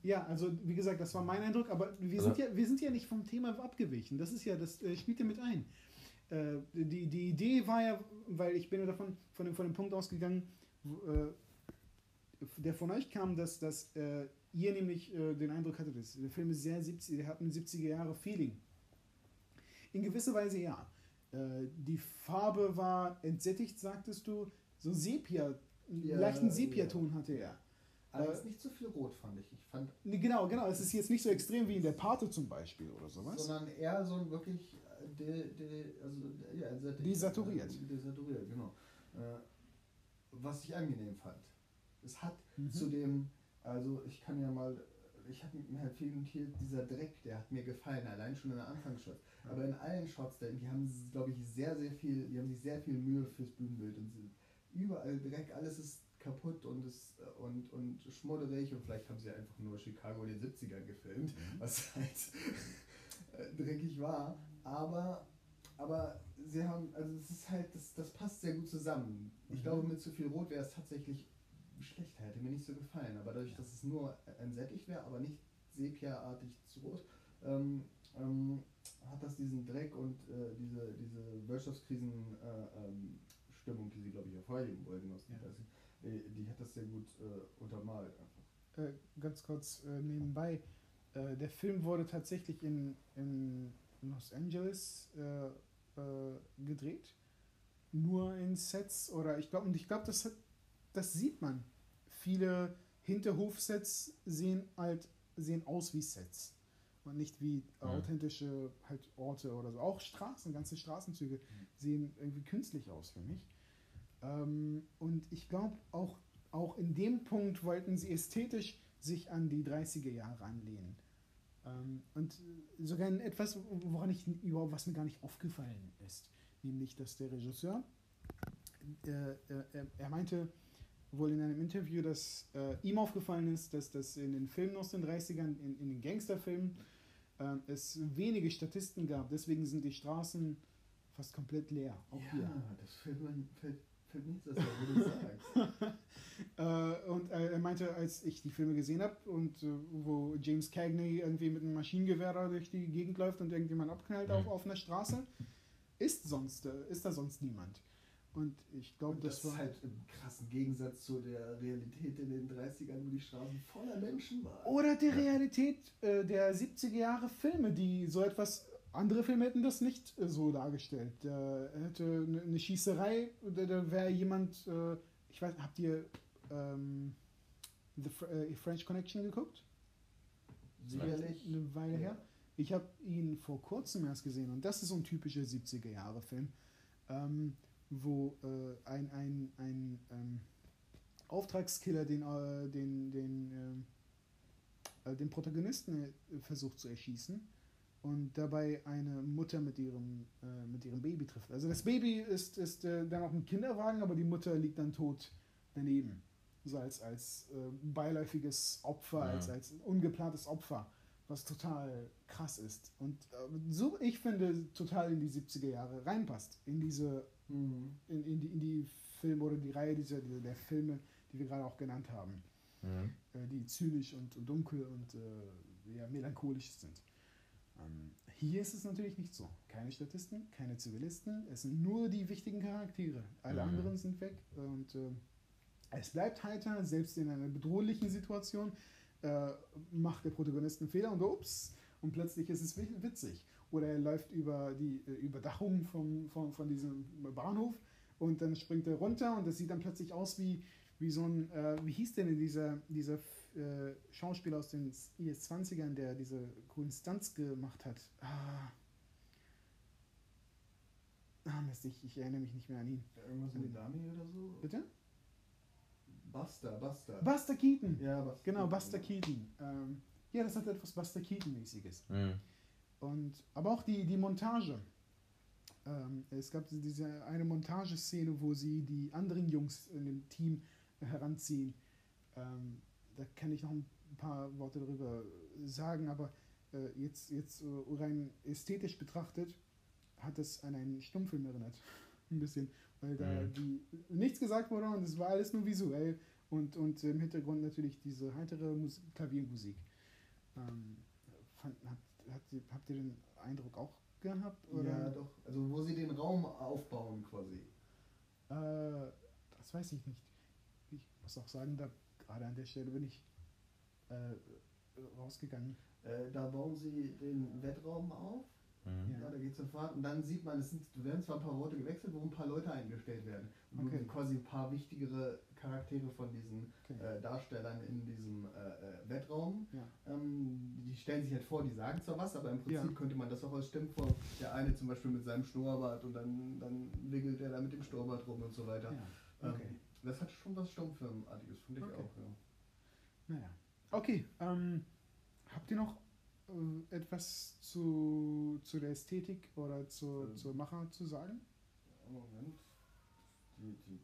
Ja, also wie gesagt, das war mein Eindruck, aber wir sind,
Also-
ja, wir sind ja nicht vom Thema abgewichen. Das ist ja, das äh, spielt ja mit ein. Äh, die, die Idee war ja, weil ich bin ja davon von dem, von dem Punkt ausgegangen, wo, äh, der von euch kam, dass, dass äh, ihr nämlich äh, den Eindruck hattet, dass der Film ist sehr 70, der hat ein 70er Jahre Feeling. In gewisser Weise ja. Äh, die Farbe war entsättigt, sagtest du, so Sepia,
Ja,
leichten Sepiaton hatte er.
Aber es ist nicht so viel rot, fand ich. Ich fand,
Genau, genau. Es ist jetzt nicht so extrem wie in der Pate zum Beispiel oder sowas.
sondern eher so ein wirklich äh, de, de, also, ja, desaturiert.
Desaturiert.
Desaturiert, genau. Äh, was ich angenehm fand. Es hat
Mhm.
zu dem, also ich kann ja mal, ich habe mir halt viel notiert, dieser Dreck, der hat mir gefallen, allein schon in der Anfangsshot. Aber in allen Shots, die haben, glaube ich, sehr, sehr viel, die haben sich sehr viel Mühe fürs Bühnenbild und sind überall Dreck, alles ist kaputt und ist und, und schmudderig und vielleicht haben sie einfach nur Chicago in den 70ern gefilmt, was halt äh, dreckig war. Aber, aber sie haben, also es ist halt, das, das passt sehr gut zusammen. Ich
Mhm.
glaube, mit zu viel Rot wäre es tatsächlich schlechter, hätte mir nicht so gefallen. Aber dadurch, dass es nur entsättigt wäre, aber nicht sepia-artig zu rot, ähm, ähm, hat das diesen Dreck und äh, diese, diese Wirtschaftskrisen äh, ähm, Stimmung, die sie, glaube ich, hervorheben wollten, aus
Ja.
die, die hat das sehr gut äh, untermalt einfach.
äh, ganz kurz äh, nebenbei. Äh, der Film wurde tatsächlich in, in Los Angeles äh, äh, gedreht. Nur in Sets oder ich glaube, und ich glaube, das, hat- das sieht man. Viele Hinterhofsets sehen halt sehen aus wie Sets und nicht wie authentische halt Orte oder so. Auch Straßen, ganze Straßenzüge sehen irgendwie künstlich aus für mich. Ähm, und ich glaube, auch, auch in dem Punkt wollten sie ästhetisch sich an die 30er Jahre anlehnen. Ähm, und sogar in etwas, woran ich überhaupt, was mir gar nicht aufgefallen ist, nämlich, dass der Regisseur, äh, äh, er meinte wohl in einem Interview, dass äh, ihm aufgefallen ist, dass das in den Filmen aus den 30ern, in, in den Gangsterfilmen, äh, es wenige Statisten gab. Deswegen sind die Straßen fast komplett leer. Auch hier.
das fällt mir, fällt, fällt mir nichts, als du sagst.
Äh, und äh, er meinte, als ich die Filme gesehen habe und äh, wo James Cagney irgendwie mit einem Maschinengewehr da durch die Gegend läuft und irgendjemand abknallt auf,
Mhm.
auf einer Straße, ist sonst äh, ist da sonst niemand. Und ich glaube, das,
das,
war
ist halt im krassen Gegensatz zu der Realität in den 30ern, wo die Straßen voller Menschen waren.
oder die Realität äh, der 70er Jahre Filme, die so etwas andere Filme hätten das nicht äh, so dargestellt. Da hätte eine eine Schießerei, da, da wäre jemand, äh, ich weiß, habt ihr ähm, The Fr äh, French Connection geguckt?
Sicherlich.
Eine Weile
Ja.
her. Ich habe ihn vor kurzem erst gesehen und das ist so ein typischer 70er-Jahre-Film, ähm, wo äh, ein, ein, ein ähm, Auftragskiller den, äh, den, den, ähm, äh, den Protagonisten äh, versucht zu erschießen und dabei eine Mutter mit ihrem, äh, mit ihrem Baby trifft. Also das Baby ist, ist äh, dann auch im Kinderwagen, aber die Mutter liegt dann tot daneben. So als, als beiläufiges Opfer,
Ja.
als, als ungeplantes Opfer, was total krass ist. Und so, ich finde, total in die 70er Jahre reinpasst. In diese,
Mhm.
in, in, die, in die Filme oder die Reihe dieser, dieser, der Filme, die wir gerade auch genannt haben
Mhm.
äh, die zynisch und, und dunkel und äh, ja, melancholisch sind. Ähm, hier ist es natürlich nicht so. Keine Statisten, keine Zivilisten, es sind nur die wichtigen Charaktere. Alle
Mhm.
anderen sind weg und äh, es bleibt heiter, selbst in einer bedrohlichen Situation äh, macht der Protagonist einen Fehler und ups, und plötzlich ist es wi- witzig. Oder er läuft über die äh, Überdachung vom, von, von diesem Bahnhof und dann springt er runter und das sieht dann plötzlich aus wie, wie so ein, äh, wie hieß denn dieser, dieser äh, Schauspieler aus den IS-20ern, der diese coolen Stunts gemacht hat? Ah, ah Mist, ich, ich erinnere mich nicht mehr an ihn.
Irgendwas mit Dami oder so?
Bitte?
Buster, Buster.
Buster Keaton.
ja, Buster.
Genau, Buster Keaton. Ähm, ja, das hat etwas Buster Keaton-mäßiges.
Mhm.
Und, aber auch die, die Montage. Ähm, es gab diese eine Montageszene, wo sie die anderen Jungs in dem Team heranziehen. Ähm, da kann ich noch ein paar Worte darüber sagen, aber äh, jetzt, jetzt äh, rein ästhetisch betrachtet hat es an einen Stummfilm erinnert. ein bisschen, weil da
Mhm.
die, nichts gesagt wurde und es war alles nur visuell und, und im Hintergrund natürlich diese heitere Mus Klaviermusik. Ähm, fand, hat, hat, habt ihr den Eindruck auch gehabt? Oder?
Ja, doch. Also wo sie den Raum aufbauen quasi.
Äh, das weiß ich nicht. Ich muss auch sagen, da gerade an der Stelle bin ich äh, rausgegangen.
Äh, da bauen sie den Wettraum auf.
Mhm.
Ja.
Ja, da geht's dann Fahrt und dann sieht man, es sind, werden zwar ein paar Worte gewechselt, wo ein paar Leute eingestellt werden. Und
Okay.
quasi ein paar wichtigere Charaktere von diesen
Okay.
äh, Darstellern in diesem äh, äh, Wettraum.
Ja.
Ähm, die stellen sich halt vor, die sagen zwar was, aber im Prinzip
Ja.
könnte man das auch als Stimmen vor. Der eine zum Beispiel mit seinem Schnurrbart und dann, dann wickelt er da mit dem Schnurrbart rum und so weiter.
ja. Okay.
Ähm, das hat schon was Stummfilmartiges, finde ich
Okay.
auch. Ja.
Naja. Okay. Ähm, habt ihr noch äh, etwas zu, zu der Ästhetik oder zu,
Ähm.
zur Macher zu sagen?
Moment. Die, die,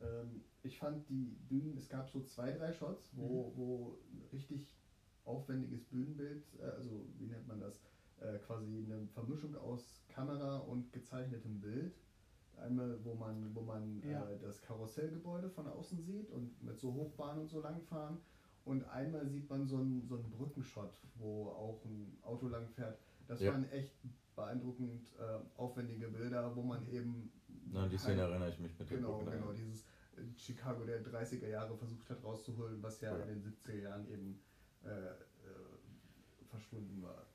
ähm, ich fand die Bühnen, es gab so zwei, drei Shots, wo, wo ein richtig aufwendiges Bühnenbild, äh, also wie nennt man das, äh, quasi eine Vermischung aus Kamera und gezeichnetem Bild. Einmal, wo man, wo man
Ja.
äh, das Karussellgebäude von außen sieht und mit so Hochbahnen und so langfahren. Und einmal sieht man so einen, so einen Brückenshot, wo auch ein Auto lang fährt. Das
Ja.
waren echt beeindruckend äh, aufwendige Bilder, wo man eben.
Na, die Szene halt, erinnere ich mich mit
dem Genau, genau, dieses Chicago der 30er Jahre versucht hat rauszuholen, was ja, ja. in den 70er Jahren eben äh, äh, verschwunden war.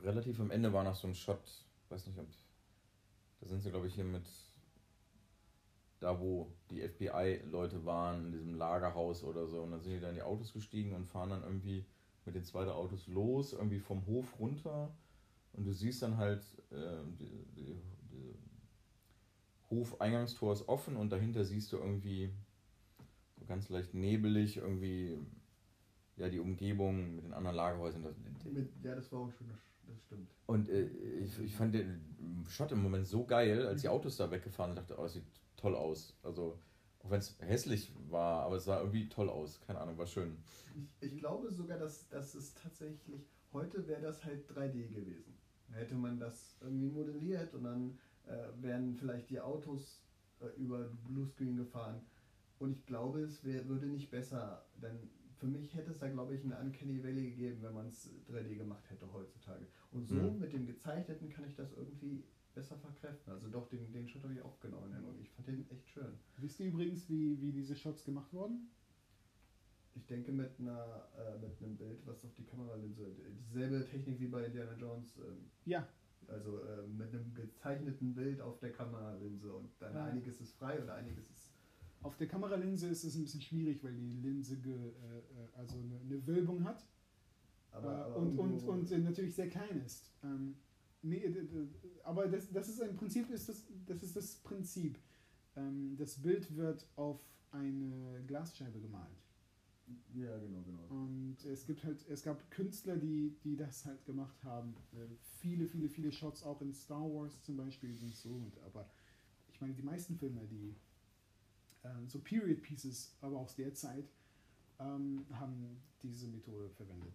Relativ am Ende war noch so ein Shot, weiß nicht, ob. Da sind sie, glaube ich, hier mit. Da, wo die FBI-Leute waren, in diesem Lagerhaus oder so. Und dann sind die dann in die Autos gestiegen und fahren dann irgendwie mit den zwei Autos los, irgendwie vom Hof runter. Und du siehst dann halt, äh, die, die, die Hofeingangstor ist offen und dahinter siehst du irgendwie so ganz leicht nebelig irgendwie ja, die Umgebung mit den anderen Lagerhäusern. Das,
ja, das war auch schön, das stimmt.
Und äh, ich, ich fand den Shot im Moment so geil, als die Autos da weggefahren sind, dachte, oh, das sieht toll aus. Also, auch wenn es hässlich war, aber es sah irgendwie toll aus. Keine Ahnung, war schön.
Ich, ich glaube sogar, dass, dass es tatsächlich, heute wäre das halt 3D gewesen. Hätte man das irgendwie modelliert und dann äh, wären vielleicht die Autos äh, über Bluescreen gefahren. Und ich glaube, es wär, würde nicht besser, denn für mich hätte es da, glaube ich, eine Uncanny Valley gegeben, wenn man es 3D gemacht hätte heutzutage. Und so mhm. mit dem Gezeichneten kann ich das irgendwie besser verkräften. Also doch, den, den Shot habe ich auch genau in Erinnerung. Ich fand den echt schön.
Wisst ihr übrigens, wie, wie diese Shots gemacht wurden?
Ich denke mit einer äh, mit einem Bild, was auf die Kameralinse, dieselbe Technik wie bei Indiana Jones. Ähm,
ja.
Also äh, mit einem gezeichneten Bild auf der Kameralinse und dann ja. einiges ist frei und einiges ist
auf der Kameralinse ist es ein bisschen schwierig, weil die Linse ge, äh, äh also eine, eine, Wölbung hat aber, äh, aber und, und, und, und natürlich sehr klein ist. Ähm, nee, aber das, das ist im Prinzip ist das, das ist das Prinzip. Ähm, das Bild wird auf eine Glasscheibe gemalt.
Ja, genau, genau.
Und es gibt halt, es gab Künstler, die, die das halt gemacht haben. Äh, viele, viele, viele Shots auch in Star Wars zum Beispiel sind so. Und, aber ich meine, die meisten Filme, die ähm, so Period Pieces, aber aus der Zeit, ähm, haben diese Methode verwendet.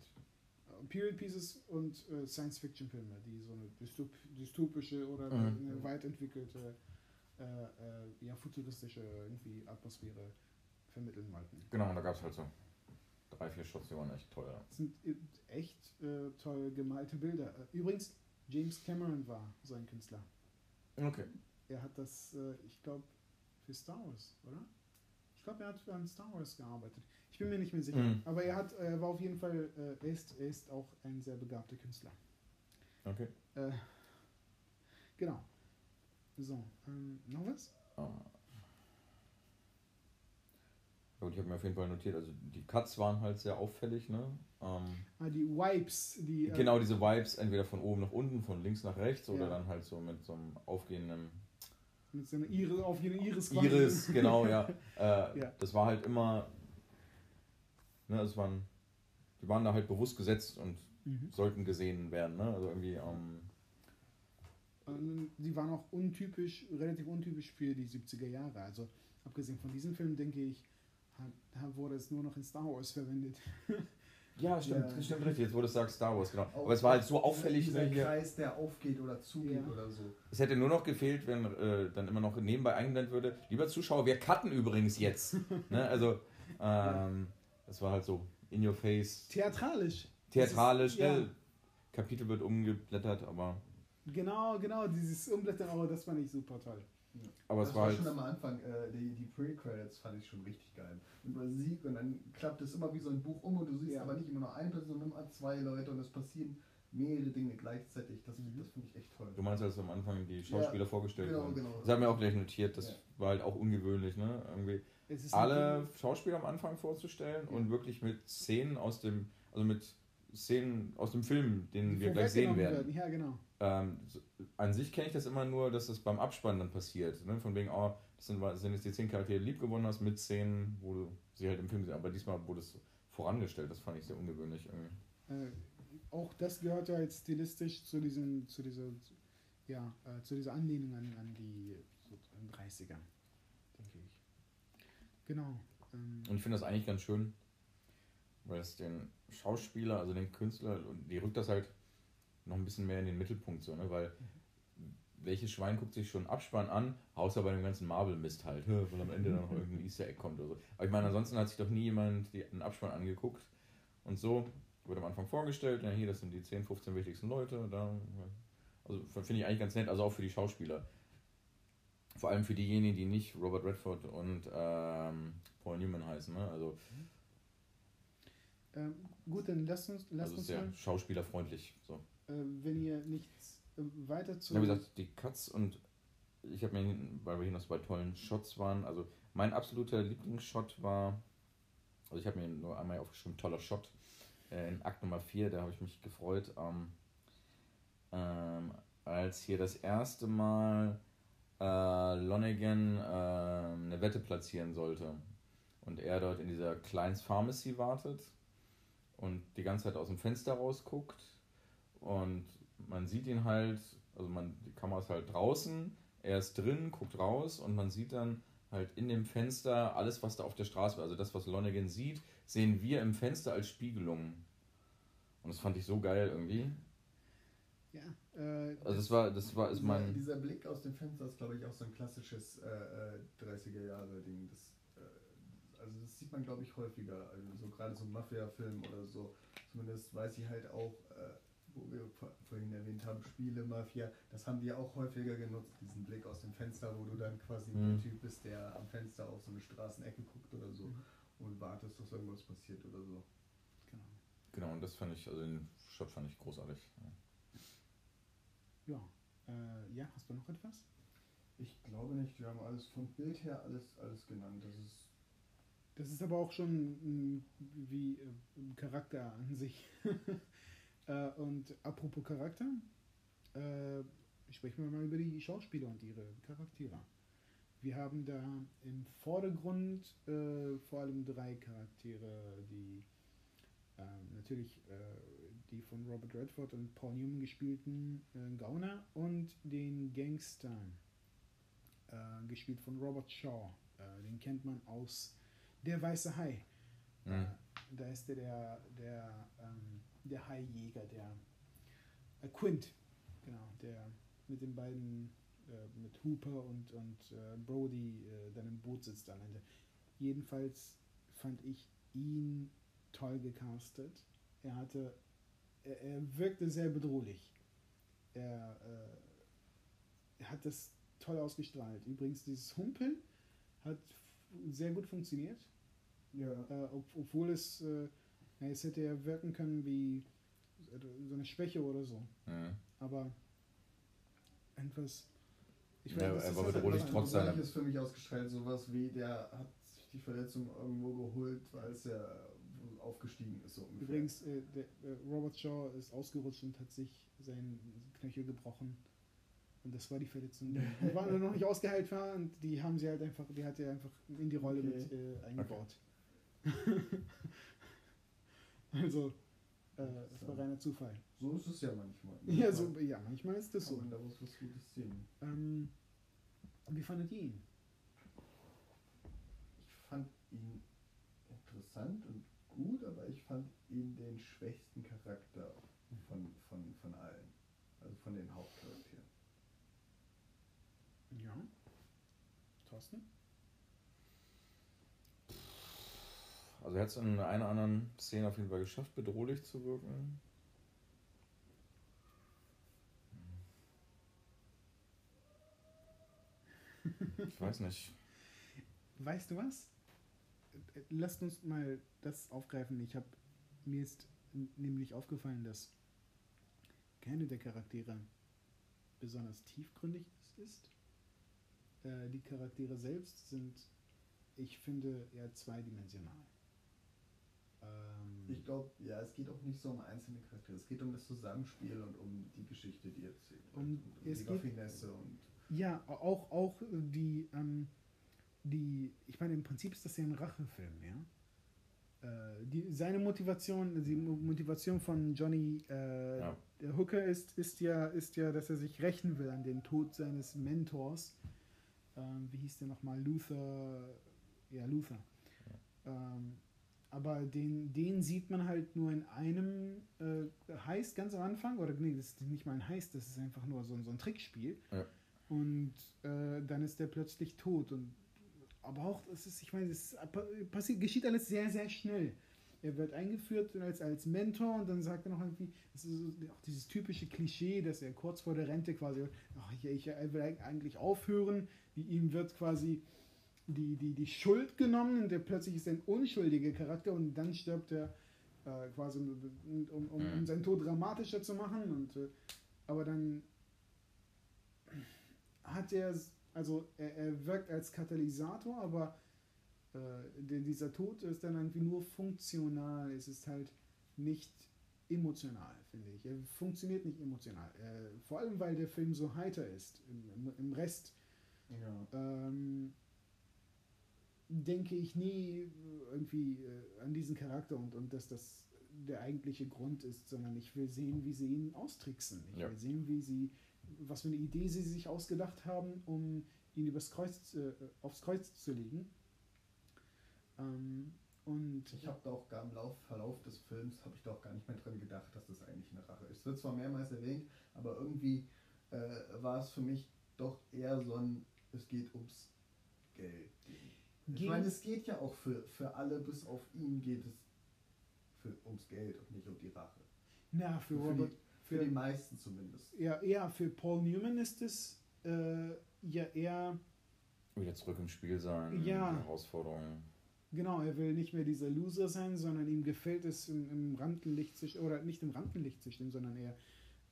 Äh, Period Pieces und äh, Science-Fiction-Filme, die so eine dystop dystopische oder mhm. eine weit entwickelte, äh, äh, ja, futuristische irgendwie Atmosphäre vermitteln wollten.
Genau, und da gab es halt so drei, vier waren echt toll.
Das sind äh, echt äh, toll gemalte Bilder. Übrigens, James Cameron war so ein Künstler.
Okay.
Er hat das, ich glaube, für Star Wars, oder? Ich glaube, er hat an Star Wars gearbeitet. Ich bin mir nicht mehr sicher. Mhm. Aber er, hat, er war auf jeden Fall, äh, er, ist, er ist auch ein sehr begabter Künstler.
Okay.
Äh, genau. So, ähm, noch was? Ah.
Gut, ich habe mir auf jeden Fall notiert, also die Cuts waren halt sehr auffällig, ne? Ähm,
ah, die Wipes, die.
Äh, genau, diese Vibes, entweder von oben nach unten, von links nach rechts ja. oder dann halt so mit so einem aufgehenden
mit so einer Iris, auf jede Iris
quasi. Iris, genau, ja. Äh, ja. Das war halt immer, ne, es waren, die waren da halt bewusst gesetzt und mhm. sollten gesehen werden, ne? Also irgendwie, ähm,
die waren auch untypisch, relativ untypisch für die 70er Jahre. Also abgesehen von diesem Film, denke ich, hat, wurde es nur noch in Star Wars verwendet.
Ja, stimmt, ja. stimmt richtig. Jetzt, wo du sagst Star Wars, genau. Aber es war halt so auffällig.
Dieser Kreis, der aufgeht oder zugeht ja. oder so.
Es hätte nur noch gefehlt, wenn äh, dann immer noch nebenbei eingeblendet würde, lieber Zuschauer, wir cutten übrigens jetzt. ne? Also, ähm, das war halt so in your face.
Theatralisch.
Theatralisch, ist, ne? Ja. Kapitel wird umgeblättert, aber.
Genau, genau, dieses Umblättern, aber das fand ich super toll.
Aber
das
es war,
war halt schon am Anfang, äh, die, die Pre-Credits fand ich schon richtig geil. Und sieht, und dann klappt es immer wie so ein Buch um und du siehst ja. aber nicht immer nur eine Person, sondern immer zwei Leute und es passieren mehrere Dinge gleichzeitig. Das, mhm. das finde ich echt toll.
Du meinst, als am Anfang die Schauspieler ja, vorgestellt
genau, wurden? Genau.
Das haben wir auch gleich notiert, das ja. war halt auch ungewöhnlich, ne? Irgendwie alle Schauspieler am Anfang vorzustellen und wirklich mit Szenen aus dem, also mit Szenen aus dem Film, den wir gleich sehen werden. werden.
Ja, genau.
Ähm, so, an sich kenne ich das immer nur, dass das beim Abspann dann passiert. Ne? Von wegen, oh, das sind, das sind jetzt die zehn Charaktere, die lieb gewonnen hast, mit Szenen, wo du sie halt im Film siehst. Aber diesmal wurde es vorangestellt, das fand ich sehr ungewöhnlich.
Äh, auch das gehört ja jetzt stilistisch zu diesem, zu dieser, ja, äh, zu dieser Anlehnung an, an die so 30er, denke ich. Genau.
Ähm. Und ich finde das eigentlich ganz schön, weil es den Schauspieler, also den Künstler, die rückt das halt noch ein bisschen mehr in den Mittelpunkt, so, ne? weil welches Schwein guckt sich schon Abspann an, außer bei dem ganzen Marvel-Mist halt, weil am Ende dann noch irgendein Easter Egg kommt oder so. Aber ich meine, ansonsten hat sich doch nie jemand den Abspann angeguckt und so. wird am Anfang vorgestellt, ja, hier, das sind die 10, 15 wichtigsten Leute. Da, also finde ich eigentlich ganz nett, also auch für die Schauspieler. Vor allem für diejenigen, die nicht Robert Redford und ähm, Paul Newman heißen. Ne? Also,
ähm, gut, dann lasst uns, lasst
also
uns
sehr
mal,
schauspielerfreundlich. So.
Äh, wenn ihr nichts äh, weiter zu.
Ja, wie gesagt, die Cuts und ich habe mir, weil wir hier noch bei tollen Shots waren, also mein absoluter Lieblingsshot war, also ich habe mir nur einmal aufgeschrieben, toller Shot äh, in Akt Nummer 4, da habe ich mich gefreut, ähm, ähm, als hier das erste Mal äh, Lonergan äh, eine Wette platzieren sollte und er dort in dieser Kleins Pharmacy wartet und die ganze Zeit aus dem Fenster rausguckt und man sieht ihn halt, also man, die Kamera ist halt draußen, er ist drin, guckt raus und man sieht dann halt in dem Fenster alles, was da auf der Straße, also das, was Lonergan sieht, sehen wir im Fenster als Spiegelung. Und das fand ich so geil irgendwie.
Ja, äh,
Also das war, das war, ist
Dieser,
mein,
dieser Blick aus dem Fenster ist, glaube ich, auch so ein klassisches äh, äh, 30er-Jahre-Ding. Das, äh, also das sieht man, glaube ich, häufiger. Also so gerade so Mafia-Film oder so. Zumindest weiß ich halt auch, äh, wo wir vor- vorhin erwähnt haben, Spiele, Mafia, das haben die ja auch häufiger genutzt, diesen Blick aus dem Fenster, wo du dann quasi
Mhm.
der Typ bist, der am Fenster auf so eine Straßenecke guckt oder so und wartest, dass irgendwas passiert oder so.
genau.
genau, und das fand ich, also den Shot fand ich großartig.
Ja. Äh, ja, hast du noch etwas?
Ich glaube nicht, wir haben alles vom Bild her alles, alles genannt. Das ist
Das ist aber auch schon wie äh, ein Charakter an sich. äh, und apropos Charakter, äh, sprechen wir mal über die Schauspieler und ihre Charaktere. Wir haben da im Vordergrund äh, vor allem drei Charaktere, die äh, natürlich äh, die von Robert Redford und Paul Newman gespielten äh, Gauner und den Gangster, äh, gespielt von Robert Shaw. Den kennt man aus Der Weiße Hai.
Mhm.
Da ist der, der, der, ähm, der Haijäger, der äh, Quint, genau, der mit den beiden, äh, mit Hooper und, und äh, Brody äh, dann im Boot sitzt am Ende. Jedenfalls fand ich ihn toll gecastet. Er hatte, er, er wirkte sehr bedrohlich. Er, äh, er hat das toll ausgestrahlt. Übrigens, dieses Humpeln hat sehr gut funktioniert.
ja.
Äh, ob, obwohl es, äh, ja, es hätte ja wirken können wie so eine Schwäche oder so.
Mhm.
Aber etwas. Ich
Ja,
das
er
ist
war
halt
bedrohlich
einfach-
trotz seiner-
ist für mich ausgestrahlt, sowas wie der hat sich die Verletzung irgendwo geholt, weil es ja aufgestiegen ist. So ungefähr.
Übrigens, äh, der, äh, Robert Shaw ist ausgerutscht und hat sich seinen Knöchel gebrochen. Und das war die Verletzung. Die war noch nicht ausgeheilt war und die haben sie halt einfach, die hat er einfach in die Rolle
Okay.
mit äh, eingebaut. Also, äh, das war reiner Zufall.
So ist es ja manchmal.
Ja, so, ja, manchmal ist das so.
man daraus was Gutes ziehen.
Ähm, wie fandet ihr ihn?
Ich fand ihn interessant und gut, aber ich fand ihn den schwächsten Charakter von, von, von allen. Also von den Hauptcharakteren.
Ja. Thorsten?
Also er hat es in einer oder anderen Szene auf jeden Fall geschafft, bedrohlich zu wirken. Ich weiß nicht.
Weißt du was? Lasst uns mal das aufgreifen. Ich habe mir ist nämlich aufgefallen, dass keine der Charaktere besonders tiefgründig ist. Äh, die Charaktere selbst sind, ich finde, eher zweidimensional. Ähm,
Ich glaube, ja, es geht auch nicht so um einzelne Charaktere. Es geht um das Zusammenspiel und um die Geschichte, die erzählt wird.
Um-
und um
es
die
geht-
Raffinesse und
Ja, auch, auch die, ähm, die, ich meine, im Prinzip ist das ja ein Rachefilm, ja. Äh, die, seine Motivation, die Mo- Motivation von Johnny äh,
Ja.
der Hooker ist, ist, ja, ist ja, dass er sich rächen will an den Tod seines Mentors. Ähm, wie hieß der nochmal? Luther. Ja, Luther. Ähm, aber den, den sieht man halt nur in einem äh, Heist ganz am Anfang. Oder nee, das ist nicht mal ein Heist, das ist einfach nur so, ein- so ein Trickspiel.
Ja.
Und äh, dann ist der plötzlich tot. Und, aber auch, das ist, ich meine, es passiert, geschieht alles sehr, sehr schnell. er wird eingeführt als, als Mentor und dann sagt er noch irgendwie, das ist so, auch dieses typische Klischee, dass er kurz vor der Rente quasi, ach, ich, ich will eigentlich aufhören, ihm wird quasi die, die, die Schuld genommen und der plötzlich ist ein unschuldiger Charakter und dann stirbt er äh, quasi, um, um, um, um, seinen Tod dramatischer zu machen. Und, äh, aber dann hat er, also er, er wirkt als Katalysator, aber äh, dieser Tod ist dann irgendwie nur funktional. Es ist halt nicht emotional, finde ich. Er funktioniert nicht emotional. Äh, vor allem, weil der Film so heiter ist. Im, im, im Rest
Ja.
ähm, denke ich nie irgendwie äh, an diesen Charakter und, und dass das der eigentliche Grund ist, sondern ich will sehen, wie sie ihn austricksen. Ich
Ja.
will sehen, wie sie, was für eine Idee sie sich ausgedacht haben, um ihn übers Kreuz, äh, aufs Kreuz zu legen. Ähm, und
Ich habe da auch gar im Lauf, Verlauf des Films habe ich da auch gar nicht mehr dran gedacht, dass das eigentlich eine Rache ist. Es wird zwar mehrmals erwähnt, aber irgendwie äh, war es für mich doch eher so ein, es geht ums Geld. Ich meine, es geht ja auch für, für alle, bis auf ihn geht es für, ums Geld und nicht um die Rache.
na, für
Für,
Robert,
die, für die meisten zumindest.
ja, ja, für Paul Newman ist es äh, ja eher
Wieder zurück im Spiel sein,
Ja.
Herausforderungen.
Genau, er will nicht mehr dieser Loser sein, sondern ihm gefällt es im, im Rampenlicht zu oder nicht im Rampenlicht zu stehen, sondern eher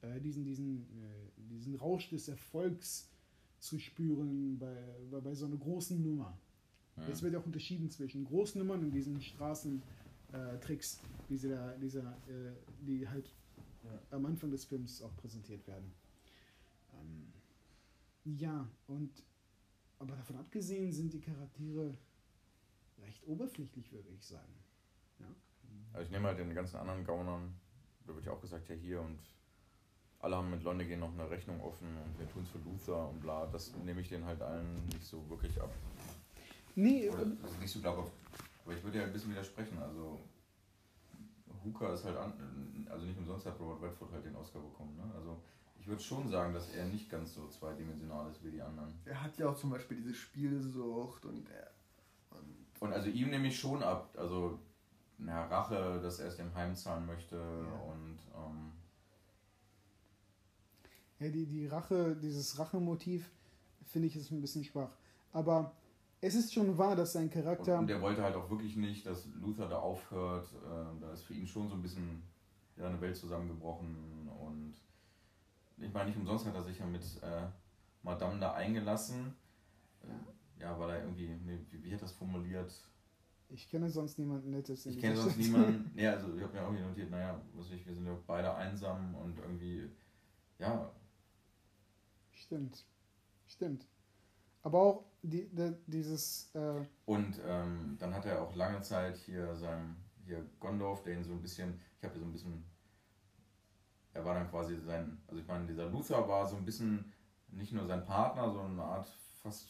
äh, diesen, diesen, äh, diesen Rausch des Erfolgs zu spüren bei, bei, bei so einer großen Nummer.
Ja.
Jetzt wird ja auch unterschieden zwischen Großnummern und diesen Straßentricks, äh, diese, da- dieser, äh, die halt
Ja.
am Anfang des Films auch präsentiert werden. Ähm, ja, und aber davon abgesehen sind die Charaktere recht oberflächlich, würde ich sagen.
Also ich nehme halt den ganzen anderen Gaunern, da wird ja auch gesagt, ja hier und alle haben mit Lonnegan noch eine Rechnung offen und wir tun es für Luther und bla. Das nehme ich denen halt allen nicht so wirklich ab.
Nee,
Oder also nicht so glaubhaft. Aber ich würde ja ein bisschen widersprechen. Also Hooker ist halt an, also nicht umsonst hat Robert Redford halt den Oscar bekommen. Ne? Also ich würde schon sagen, dass er nicht ganz so zweidimensional ist wie die anderen.
Er hat ja auch zum Beispiel diese Spielsucht und er. Und
Und also ihm nehme ich schon ab. Also na, Rache, dass er es dem heimzahlen möchte und ähm,
Ja, die, die Rache, dieses Rachemotiv, finde ich, ist ein bisschen schwach. Aber es ist schon wahr, dass sein
Und,
Charakter.
und der wollte halt auch wirklich nicht, dass Luther da aufhört. Äh, da ist für ihn schon so ein bisschen ja, eine Welt zusammengebrochen. Und ich meine, nicht umsonst hat er sich ja mit äh, Madame da eingelassen. Äh, ja, weil er irgendwie, nee, wie, wie hat das formuliert?
ich kenne sonst niemanden Nettes.
Ich kenne sonst niemanden. Ja, also ich habe mir irgendwie notiert, naja, was ich, wir sind ja beide einsam und irgendwie, ja,
Stimmt. Stimmt. Aber auch die, die, dieses. Äh,
Und ähm, dann hat er auch lange Zeit hier sein, hier Gondorf, der ihn so ein bisschen, ich habe hier so ein bisschen, er war dann quasi sein, also ich meine, dieser Luther war so ein bisschen nicht nur sein Partner, sondern eine Art fast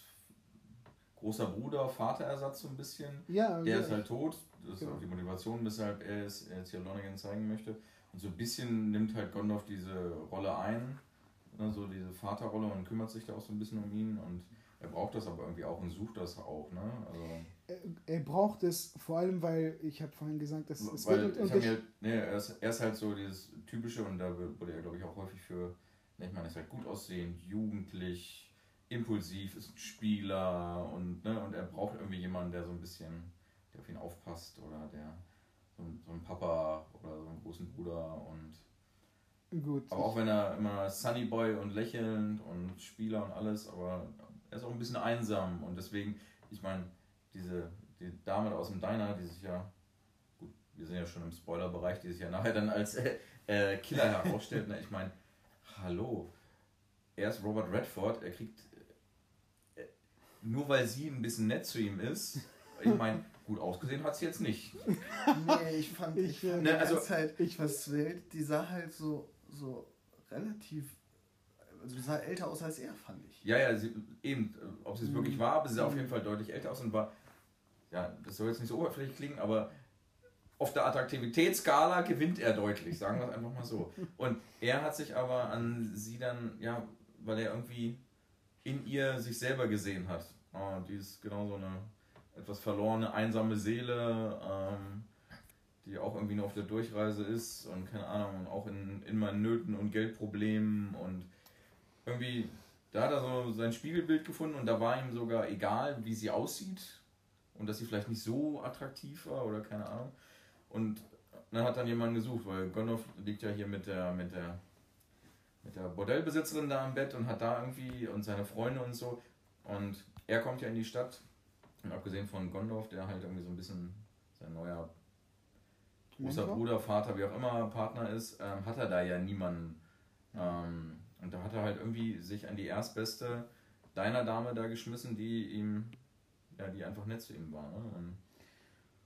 großer Bruder, Vaterersatz so ein bisschen.
ja,
Der
ja,
ist halt tot, das ist
Genau.
auch die Motivation, weshalb er es jetzt hier Lonergan zeigen möchte. Und so ein bisschen nimmt halt Gondorf diese Rolle ein, ne, so diese Vaterrolle und kümmert sich da auch so ein bisschen um ihn und er braucht das aber irgendwie auch und sucht das auch, ne? Also,
er, er braucht es vor allem, weil ich habe vorhin gesagt, dass es
weil
wird
ich mir, nee, er, ist, er ist halt so dieses typische und da wurde er glaube ich auch häufig für, ich meine, er ist halt gut aussehend, jugendlich, impulsiv, ist ein Spieler und, ne, und er braucht irgendwie jemanden, der so ein bisschen, der auf ihn aufpasst oder der so, ein- so ein Papa oder so einen großen Bruder und
gut.
aber auch wenn er immer Sunny Boy und lächelnd und Spieler und alles, aber er ist auch ein bisschen einsam und deswegen, ich meine, diese die Dame da aus dem Diner, die sich ja, gut, wir sind ja schon im Spoiler-Bereich, die sich ja nachher dann als äh, äh, Killer herausstellt, ne? ich meine, hallo, er ist Robert Redford, er kriegt, äh, nur weil sie ein bisschen nett zu ihm ist, ich meine, gut ausgesehen hat sie jetzt nicht.
Nee, ich fand,
Ich,
ich,
Ne,
die
also-
ganze Zeit,
ich-
was Welt, die sah halt so, so relativ, also die sah älter aus als er, fand ich.
Ja, ja, sie, eben, ob sie es
Mhm.
wirklich war, aber sie sah auf jeden Fall deutlich älter aus und war, ja, das soll jetzt nicht so oberflächlich klingen, aber auf der Attraktivitätsskala gewinnt er deutlich, sagen wir es einfach mal so. Und er hat sich aber an sie dann, ja, weil er irgendwie in ihr sich selber gesehen hat. Oh, die ist genau so eine etwas verlorene, einsame Seele. Ähm, die auch irgendwie nur auf der Durchreise ist und keine Ahnung, auch in, in meinen Nöten und Geldproblemen und irgendwie, da hat er so sein Spiegelbild gefunden und da war ihm sogar egal, wie sie aussieht und dass sie vielleicht nicht so attraktiv war oder keine Ahnung. Und dann hat dann jemanden gesucht, weil Gondorf liegt ja hier mit der, mit der, mit der Bordellbesitzerin da im Bett und hat da irgendwie und seine Freunde und so. Und er kommt ja in die Stadt und abgesehen von Gondorf, der halt irgendwie so ein bisschen sein neuer großer? Bruder, Vater, wie auch immer Partner ist, ähm, hat er da ja niemanden. Ähm, und da hat er halt irgendwie sich an die erstbeste deiner Dame da geschmissen, die ihm, ja, die einfach nett zu ihm war. Ne? Und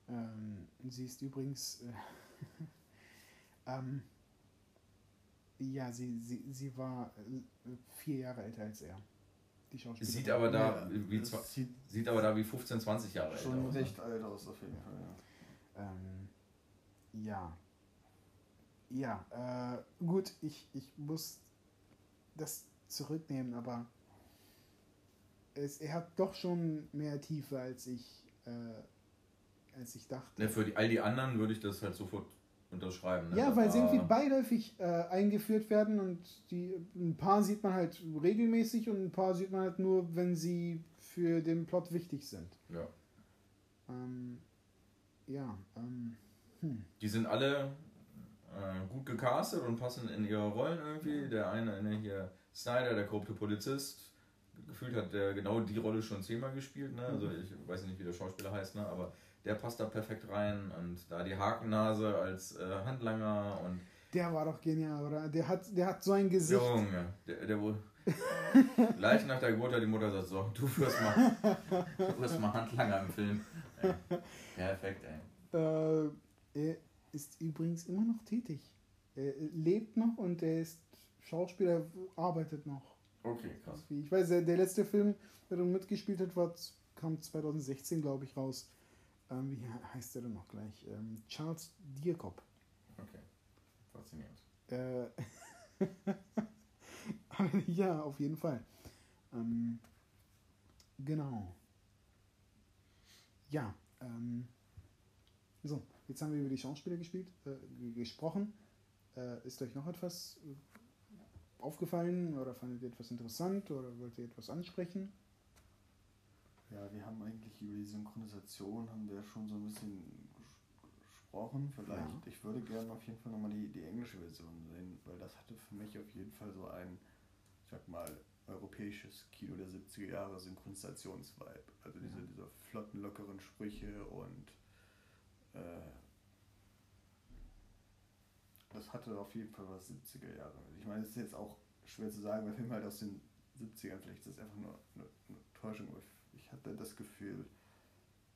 Ähm, sie ist übrigens. Äh, ähm, ja, sie, sie, sie war äh, vier Jahre älter als er. Die Schauspielerin.
sieht aber da
Ja,
wie zwa-
sieht
sieht aber da wie 15, 20 Jahre alt
schon
aus. ne?
recht alt aus, auf jeden Fall. Ja.
Ähm, ja. Ja, äh, gut, ich, ich muss das zurücknehmen, aber es, er hat doch schon mehr Tiefe, als ich, äh, als ich dachte.
Ne, für die, all die anderen würde ich das halt sofort unterschreiben. Ne?
Ja, weil sie irgendwie beiläufig äh, eingeführt werden und die ein paar sieht man halt regelmäßig und ein paar sieht man halt nur, wenn sie für den Plot wichtig sind.
Ja.
Ähm, ja, ähm, hm.
Die sind alle äh, gut gecastet und passen in ihre Rollen irgendwie. Der eine, ne, hier Snyder, der korrupte Polizist, gefühlt hat der genau die Rolle schon zehnmal gespielt. Ne? Also ich weiß nicht, wie der Schauspieler heißt, ne? aber der passt da perfekt rein. Und da die Hakennase als äh, Handlanger und
Der war doch genial, oder? Der hat, der hat so ein Gesicht.
Junge, der, der wohl. Gleich nach der Geburt hat die Mutter gesagt: So, du wirst mal, du wirst mal Handlanger im Film. Ey. Perfekt, ey.
Äh, er ist übrigens immer noch tätig. Er lebt noch und er ist Schauspieler, arbeitet noch.
Okay, krass.
Ich weiß, der, letzte Film, der er mitgespielt hat, war, kam 2016, glaube ich, raus. Ähm, wie he- heißt der denn noch gleich? Ähm, Charles Dierkop.
Okay. Faszinierend.
Äh, ja, auf jeden Fall. Ähm, genau. Ja, ähm, so, jetzt haben wir über die Schauspieler gespielt, äh, gesprochen. Äh, ist euch noch etwas äh, aufgefallen oder fandet ihr etwas interessant oder wollt ihr etwas ansprechen?
Ja, wir haben eigentlich über die Synchronisation haben wir schon so ein bisschen ges- gesprochen. Vielleicht,
Ja.
ich würde gerne auf jeden Fall nochmal die, die englische Version sehen, weil das hatte für mich auf jeden Fall so ein, ich sag mal, europäisches Kino der 70er Jahre Synchronisationsvibe. Also diese, diese flotten, lockeren Sprüche und das hatte auf jeden Fall was 70er Jahre. Ich meine, es ist jetzt auch schwer zu sagen, weil Film halt aus den 70ern, vielleicht ist das einfach nur eine, eine Täuschung, aber ich, ich hatte das Gefühl,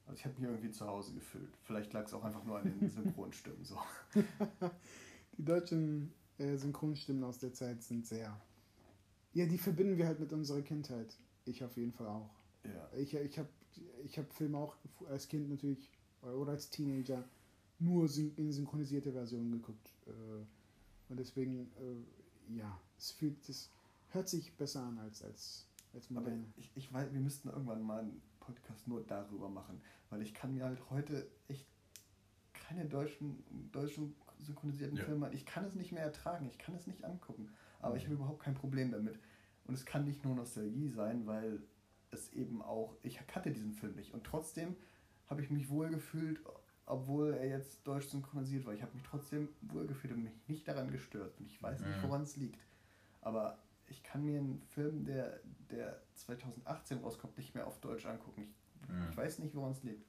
also ich habe mich irgendwie zu Hause gefühlt. Vielleicht lag es auch einfach nur an den Synchronstimmen so.
Die deutschen äh, Synchronstimmen aus der Zeit sind sehr. Ja, die verbinden wir halt mit unserer Kindheit. Ich auf jeden Fall auch.
Ja.
Ich, ich habe ich hab Filme auch als Kind natürlich oder als Teenager nur in synchronisierte Versionen geguckt. Äh, und deswegen, äh, ja, es fühlt, es hört sich besser an als, als, als
Aber
moderne.
ich, ich weiß, wir müssten irgendwann mal einen Podcast nur darüber machen, weil ich kann mir halt heute echt keine deutschen, deutschen synchronisierten
Ja.
Filme, ich kann es nicht mehr ertragen, ich kann es nicht angucken, aber ich habe überhaupt kein Problem damit. Und es kann nicht nur Nostalgie sein, weil es eben auch, ich kannte diesen Film nicht und trotzdem habe ich mich wohl gefühlt, obwohl er jetzt deutsch synchronisiert war. Ich habe mich trotzdem wohl gefühlt und mich nicht daran gestört und ich weiß nicht,
Mhm.
woran es liegt. Aber ich kann mir einen Film, der, der 2018 rauskommt, nicht mehr auf Deutsch angucken. Ich,
Mhm.
ich weiß nicht, woran es liegt.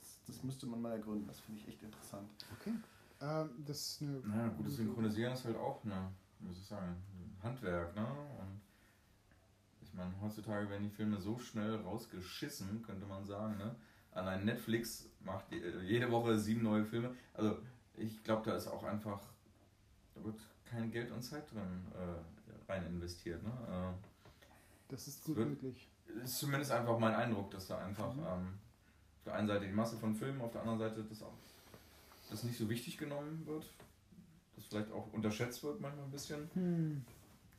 Das, das müsste man mal ergründen. Das finde ich echt interessant.
Okay. Ähm, das ist eine.
Na, gutes Synchronisieren ist halt auch eine, soll ich sagen, ein Handwerk, ne? Und ich meine, heutzutage werden die Filme so schnell rausgeschissen, könnte man sagen, ne? Allein Netflix macht je- jede Woche sieben neue Filme. Also ich glaube, da ist auch einfach, da wird kein Geld und Zeit drin äh, rein investiert, ne? Äh,
Das ist gut
wird-
möglich.
ist zumindest einfach mein Eindruck, dass da einfach
Mhm.
ähm, auf der einen Seite die Masse von Filmen, auf der anderen Seite das auch das nicht so wichtig genommen wird, das vielleicht auch unterschätzt wird manchmal ein bisschen.
Hm.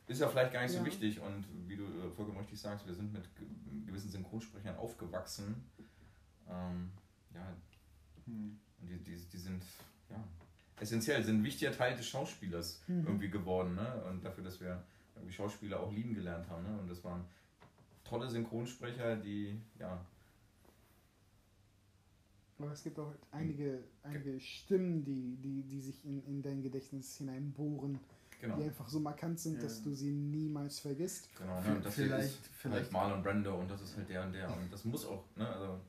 Ist ja vielleicht gar nicht so
Ja.
wichtig und wie du äh, vollkommen richtig sagst, wir sind mit ge- gewissen Synchronsprechern aufgewachsen. Ähm, ja, und die, die, die sind ja, essentiell, sind ein wichtiger Teil des Schauspielers
Mhm.
irgendwie geworden. Ne? Und dafür, dass wir irgendwie Schauspieler auch lieben gelernt haben. Ne? Und das waren tolle Synchronsprecher, die, ja,
Aber es gibt auch einige, einige Stimmen, die, die, die sich in, in dein Gedächtnis hineinbohren,
genau.
die einfach so markant sind,
Ja.
dass du sie niemals vergisst.
Genau, ne? Und das
Vielleicht-
ist
vielleicht-
halt Marlon Brando und das ist halt der und der. Und das muss auch, ne? Also,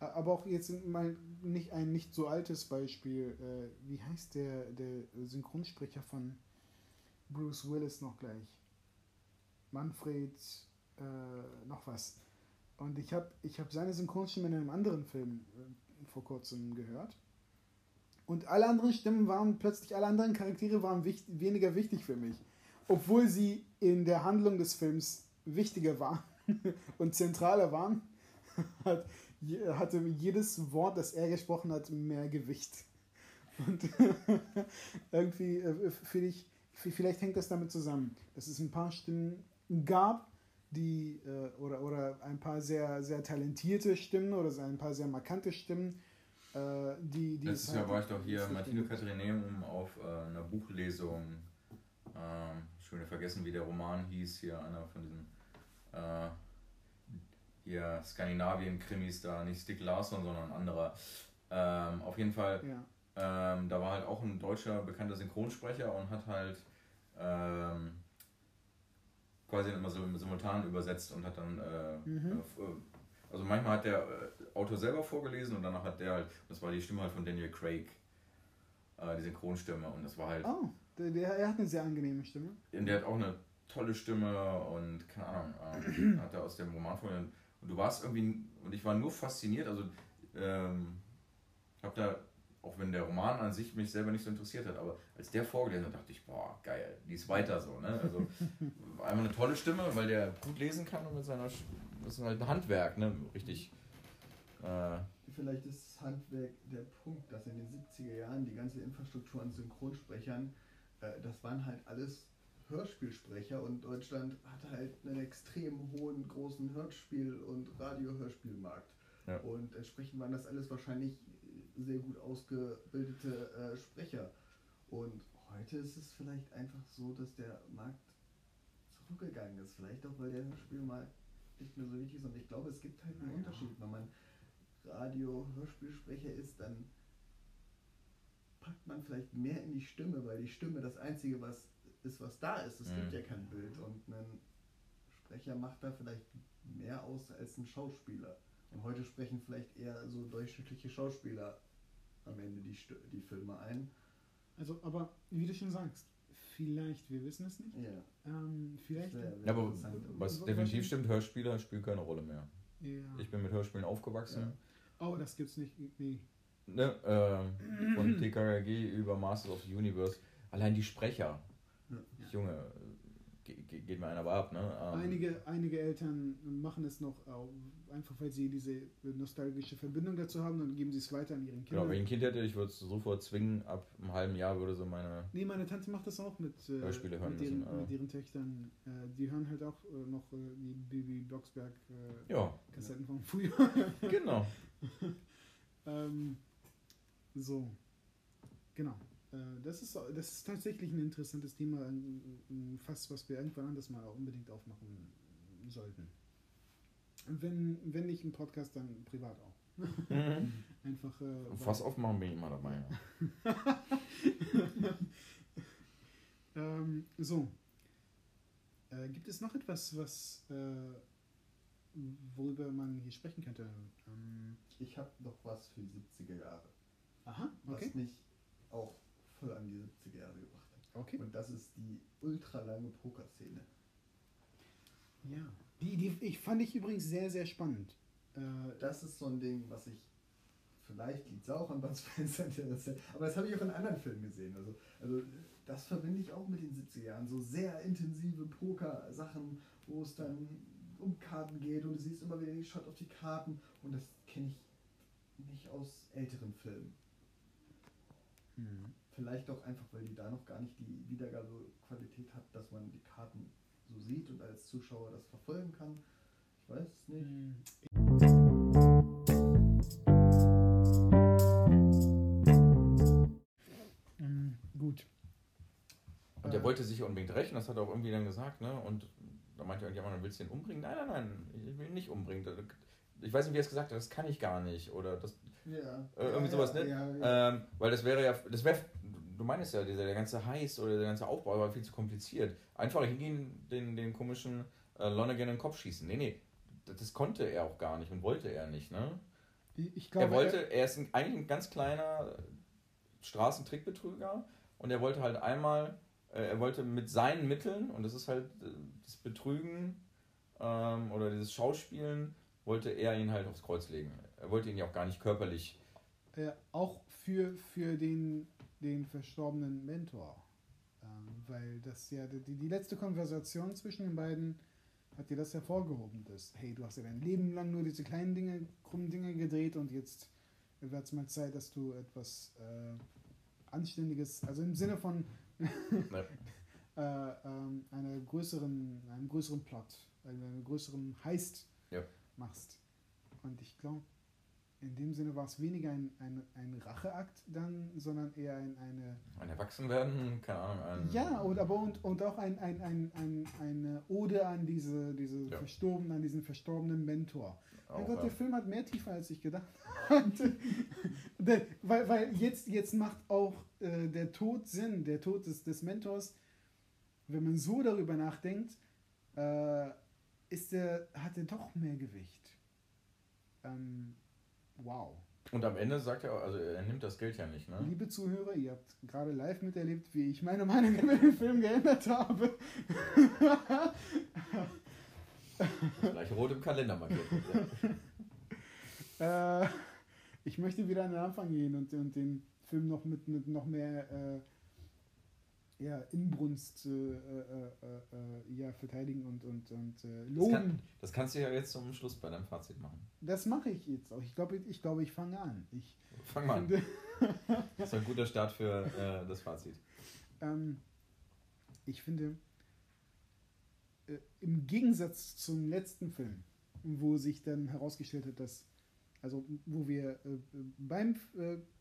Aber auch jetzt mal nicht ein nicht so altes Beispiel. Äh, wie heißt der, der Synchronsprecher von Bruce Willis noch gleich? Manfred, äh, noch was. Und ich habe ich hab seine Synchronstimme in einem anderen Film äh, vor kurzem gehört. Und alle anderen Stimmen waren plötzlich, alle anderen Charaktere waren wicht, weniger wichtig für mich. Obwohl sie in der Handlung des Films wichtiger waren und zentraler waren, hatte jedes Wort, das er gesprochen hat, mehr Gewicht. Und irgendwie äh, finde ich, vielleicht hängt das damit zusammen, dass es ein paar Stimmen gab, die äh, oder, oder ein paar sehr, sehr talentierte Stimmen oder ein paar sehr markante Stimmen, äh, die, die
letztes
es
Jahr
halt-
war ich doch hier Martino
gibt.
Katharineum auf äh, einer Buchlesung. Ähm, schon wieder vergessen, wie der Roman hieß. Hier einer von diesen hier Skandinavien-Krimis da, nicht Stieg Larsson, sondern ein anderer. Ähm, auf jeden Fall
Ja.
Ähm, da war halt auch ein deutscher bekannter Synchronsprecher und hat halt ähm, quasi immer so simultan übersetzt und hat dann, äh,
Mhm.
äh, äh, also manchmal hat der äh, Autor selber vorgelesen und danach hat der halt, das war die Stimme halt von Daniel Craig, äh, die Synchronstimme und das war halt,
Oh, der, der, er hat eine sehr angenehme Stimme.
und der hat auch eine tolle Stimme und keine Ahnung, ähm, hat er aus dem Roman vor und du warst irgendwie, und ich war nur fasziniert, also ähm, hab da, auch wenn der Roman an sich mich selber nicht so interessiert hat, aber als der vorgelesen hat, dachte ich, boah, geil, lies weiter so, ne? Also einmal eine tolle Stimme, weil der gut lesen kann und mit seiner, das ist halt ein Handwerk, ne? Richtig. Äh,
Vielleicht ist das Handwerk der Punkt, dass in den 70er Jahren die ganze Infrastruktur an Synchronsprechern, äh, das waren halt alles Hörspielsprecher und Deutschland hatte halt einen extrem hohen, großen Hörspiel- und Radio-Hörspielmarkt.
Ja.
Und entsprechend waren das alles wahrscheinlich sehr gut ausgebildete äh, Sprecher. Und heute ist es vielleicht einfach so, dass der Markt zurückgegangen ist. Vielleicht auch, weil der Hörspielmarkt nicht mehr so wichtig ist. Und ich glaube, es gibt halt einen
Ja.
Unterschied. Wenn man Radio-Hörspielsprecher ist, dann packt man vielleicht mehr in die Stimme, weil die Stimme das Einzige, was ist, was da ist. Es
Mhm.
gibt ja kein Bild. Und ein Sprecher macht da vielleicht mehr aus als ein Schauspieler. Und heute sprechen vielleicht eher so durchschnittliche Schauspieler am Ende die, die Filme ein.
Also, aber wie du schon sagst, vielleicht, wir wissen es nicht,
Ja,
ähm, vielleicht.
ja, aber was definitiv stimmt, Hörspieler spielen keine Rolle mehr.
Ja.
Ich bin mit Hörspielen aufgewachsen.
Oh, das gibt's nicht. Nee.
Ne, ähm, von TKG über Masters of the Universe. Allein die Sprecher.
Ja.
Junge, ge ge geht mir einer aber ab, ne? Ähm,
Einige, einige Eltern machen es noch auch, einfach, weil sie diese nostalgische Verbindung dazu haben und geben sie es weiter an ihren
Genau,
Kindern.
wenn ich ein Kind hätte, ich würde es sofort zwingen, ab einem halben Jahr würde so meine.
Nee, meine Tante macht das auch mit, äh,
Hörspiele hören
mit, ihren,
müssen,
mit ihren Töchtern. Äh, die hören halt auch äh, noch äh, die Bibi Blocksberg äh,
Ja,
Kassetten von früher.
genau.
ähm, so, genau. Äh, das, ist, das ist tatsächlich ein interessantes Thema, ein, Fass, was wir irgendwann anders mal unbedingt aufmachen sollten. Wenn, wenn nicht im Podcast, dann privat auch.
Mhm.
Einfach. Äh,
Fass aufmachen bin ich immer dabei. Ja.
ähm, so. Äh, gibt es noch etwas, was äh, worüber man hier sprechen könnte? Ähm,
Ich habe noch was für die 70er Jahre,
aha, okay.
was mich auch voll an die 70er Jahre gebracht hat.
Okay.
Und das ist die ultralange Pokerszene.
Ja. Die, die ich fand ich übrigens sehr, sehr spannend. Äh,
Das ist so ein Ding, was ich vielleicht liegt es auch an Bud Spencer interessiert, aber das habe ich auch in anderen Filmen gesehen. Also, also das verbinde ich auch mit den 70er Jahren. So sehr intensive Poker-Sachen, wo es dann um Karten geht und du siehst immer wieder den Shot auf die Karten und das kenne ich nicht aus älteren Filmen.
hm.
Vielleicht auch einfach, weil die da noch gar nicht die Wiedergabequalität hat, dass man die Karten so sieht und als Zuschauer das verfolgen kann. Ich weiß es nicht.
Hm.
wollte sich unbedingt rächen, das hat er auch irgendwie dann gesagt, ne? Und da meinte irgendjemand, willst du ihn umbringen? Nein, nein, nein, ich will ihn nicht umbringen. Ich weiß nicht, wie er es gesagt hat, das kann ich gar nicht. Oder das.
Ja.
Äh, irgendwie
ja,
sowas,
ja,
ne?
Ja, ja.
Ähm, weil das wäre ja, das wäre, du meinst ja, dieser, der ganze Heiß oder der ganze Aufbau war viel zu kompliziert. Einfach hingehen, den, den komischen äh, Lonergan in den Kopf schießen. Nee, nee, das, konnte er auch gar nicht und wollte er nicht, ne?
Ich, ich glaube,
er wollte, er ist ein, eigentlich ein ganz kleiner Straßentrickbetrüger und er wollte halt einmal, äh, er wollte mit seinen Mitteln, und das ist halt äh, das Betrügen ähm, oder dieses Schauspielen, wollte er ihn halt aufs Kreuz legen. Er wollte ihn ja auch gar nicht körperlich.
äh, auch für, für den, den verstorbenen Mentor. Ähm, weil das ja die, die letzte Konversation zwischen den beiden hat dir das hervorgehoben, dass, hey, du hast ja dein Leben lang nur diese kleinen Dinge, krummen Dinge gedreht und jetzt wird es mal Zeit, dass du etwas äh, Anständiges, also im Sinne von äh, ähm, einer größeren, einem größeren Plot, einem größeren Heist
Ja.
machst. Und ich glaube, in dem Sinne war es weniger ein, ein, ein Racheakt dann, sondern eher ein, eine.
Ein Erwachsenwerden, keine Ahnung. Ein,
Ja, und, aber und, und auch ein, ein, ein, ein, eine Ode an diese, diese
Ja.
verstorbenen, an diesen verstorbenen Mentor. Mein
auch,
Gott,
ja.
der Film hat mehr Tiefe, als ich gedacht hatte. Weil weil jetzt, jetzt macht auch äh, der Tod Sinn, der Tod des, des Mentors, wenn man so darüber nachdenkt, äh, ist der, hat er doch mehr Gewicht. Ähm, wow.
Und am Ende sagt er, auch- also er nimmt das Geld ja nicht, ne?
Liebe Zuhörer, ihr habt gerade live miterlebt, wie ich meine Meinung über den Film geändert habe.
Gleich rot im Kalender markiert.
Äh, ich möchte wieder an den Anfang gehen und, und den Film noch mit, mit noch mehr äh, ja, Inbrunst äh, äh, äh, äh, ja, verteidigen und, und, und äh,
Das,
loben.
kann, das kannst du ja jetzt zum Schluss bei deinem Fazit machen.
Das mache ich jetzt auch. Ich glaube, ich, glaube, ich fange an. Ich
Fang mal an. Das ist ein guter Start für äh, das Fazit.
ähm, ich finde, im Gegensatz zum letzten Film, wo sich dann herausgestellt hat, dass, also wo wir beim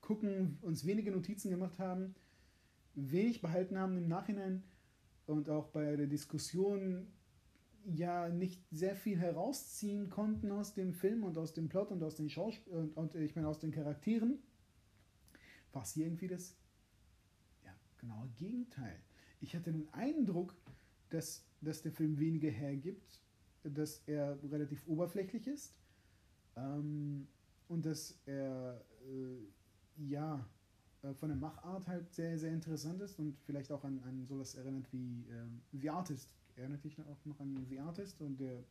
Gucken uns wenige Notizen gemacht haben, wenig behalten haben im Nachhinein und auch bei der Diskussion ja nicht sehr viel herausziehen konnten aus dem Film und aus dem Plot und aus den Schauspiel und, und ich meine aus den Charakteren, war es hier irgendwie das ja, genaue Gegenteil. Ich hatte den Eindruck, dass, dass der Film weniger hergibt, dass er relativ oberflächlich ist ähm, und dass er äh, ja äh, von der Machart halt sehr, sehr interessant ist und vielleicht auch an, an sowas erinnert wie ähm, The Artist. Erinnert dich auch noch an The Artist und der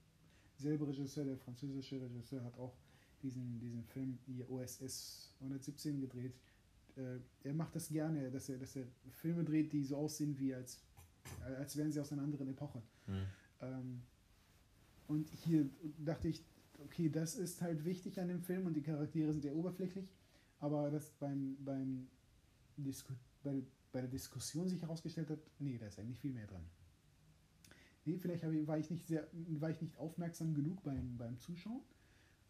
selbe Regisseur, der französische Regisseur, hat auch diesen, diesen Film hier OSS 117 gedreht. Äh, er macht das gerne, dass er, dass er Filme dreht, die so aussehen wie als, als wären sie aus einer anderen Epoche.
Hm.
Ähm, und hier dachte ich, okay, das ist halt wichtig an dem Film und die Charaktere sind sehr oberflächlich, aber das beim, beim Disku bei, bei der Diskussion sich herausgestellt hat, nee, da ist eigentlich viel mehr dran. Nee, vielleicht ich, war, ich nicht sehr, war ich nicht aufmerksam genug beim, beim Zuschauen.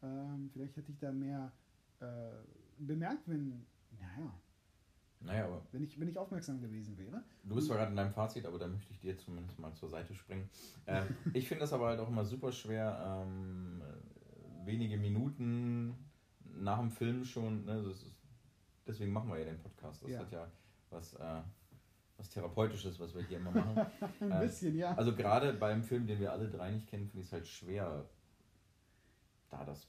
Ähm, vielleicht hätte ich da mehr äh, bemerkt, wenn, naja,
Naja, aber
wenn ich, wenn ich aufmerksam gewesen wäre.
du bist zwar gerade in deinem Fazit, aber da möchte ich dir zumindest mal zur Seite springen. Ähm, ich finde das aber halt auch immer super schwer, ähm, äh, wenige Minuten nach dem Film schon, ne, das ist, deswegen machen wir ja den Podcast. Das
Ja.
hat ja was, äh, was Therapeutisches, was wir hier immer machen.
Ein
Ähm,
bisschen, ja.
Also gerade beim Film, den wir alle drei nicht kennen, finde ich es halt schwer, da das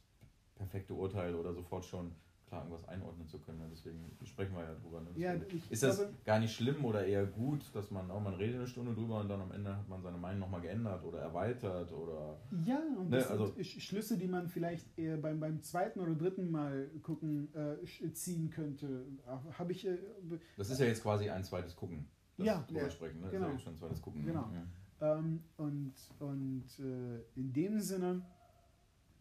perfekte Urteil oder sofort schon klar irgendwas einordnen zu können. Deswegen sprechen wir ja drüber. Ne?
Ja,
ist das
glaube-
gar nicht schlimm oder eher gut, dass man auch man redet eine Stunde drüber und dann am Ende hat man seine Meinung nochmal geändert oder erweitert oder
Ja, und
Ne,
das
also-
sind Sch- Schlüsse, die man vielleicht eher beim, beim zweiten oder dritten Mal gucken äh, ziehen könnte. Habe ich. Äh,
das ist ja jetzt quasi ein zweites Gucken.
Ja,
drüber
ja,
sprechen, ne?
genau.
Das ist ja jetzt schon ein zweites Gucken. ne?
Genau.
Ja.
ähm, und und äh, in dem Sinne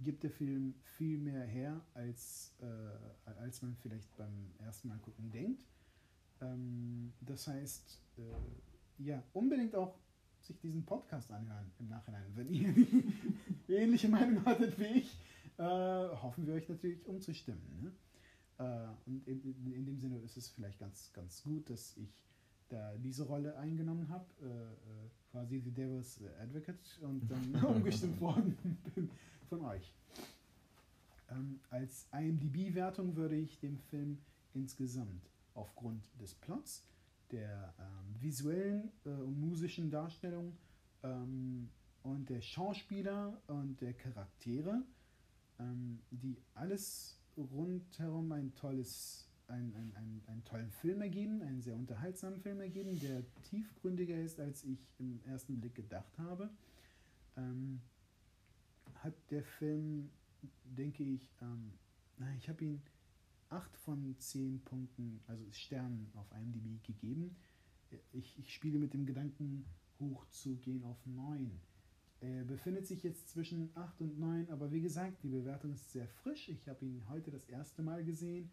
gibt der Film viel mehr her, als, äh, als man vielleicht beim ersten Mal gucken denkt. Ähm, das heißt, äh, ja, unbedingt auch sich diesen Podcast anhören im Nachhinein. Wenn ihr die ähnliche Meinung hattet wie ich, äh, hoffen wir euch natürlich umzustimmen. Ne? Äh, und in, in, in dem Sinne ist es vielleicht ganz, ganz gut, dass ich da diese Rolle eingenommen habe, äh, äh, quasi The Devil's Advocate und dann umgestimmt worden bin von euch. Ähm, als IMDb-Wertung würde ich dem Film insgesamt aufgrund des Plots, der ähm, visuellen äh, und musischen Darstellung ähm, und der Schauspieler und der Charaktere, ähm, die alles rundherum ein tolles, ein, ein, ein, einen tollen Film ergeben, einen sehr unterhaltsamen Film ergeben, der tiefgründiger ist, als ich im ersten Blick gedacht habe. Hat der Film, denke ich, ähm, ich habe ihn 8 von 10 Punkten, also Sternen auf IMDb gegeben. Ich, ich spiele mit dem Gedanken, hochzugehen auf 9. Er befindet sich jetzt zwischen 8 und 9, aber wie gesagt, die Bewertung ist sehr frisch. Ich habe ihn heute das erste Mal gesehen.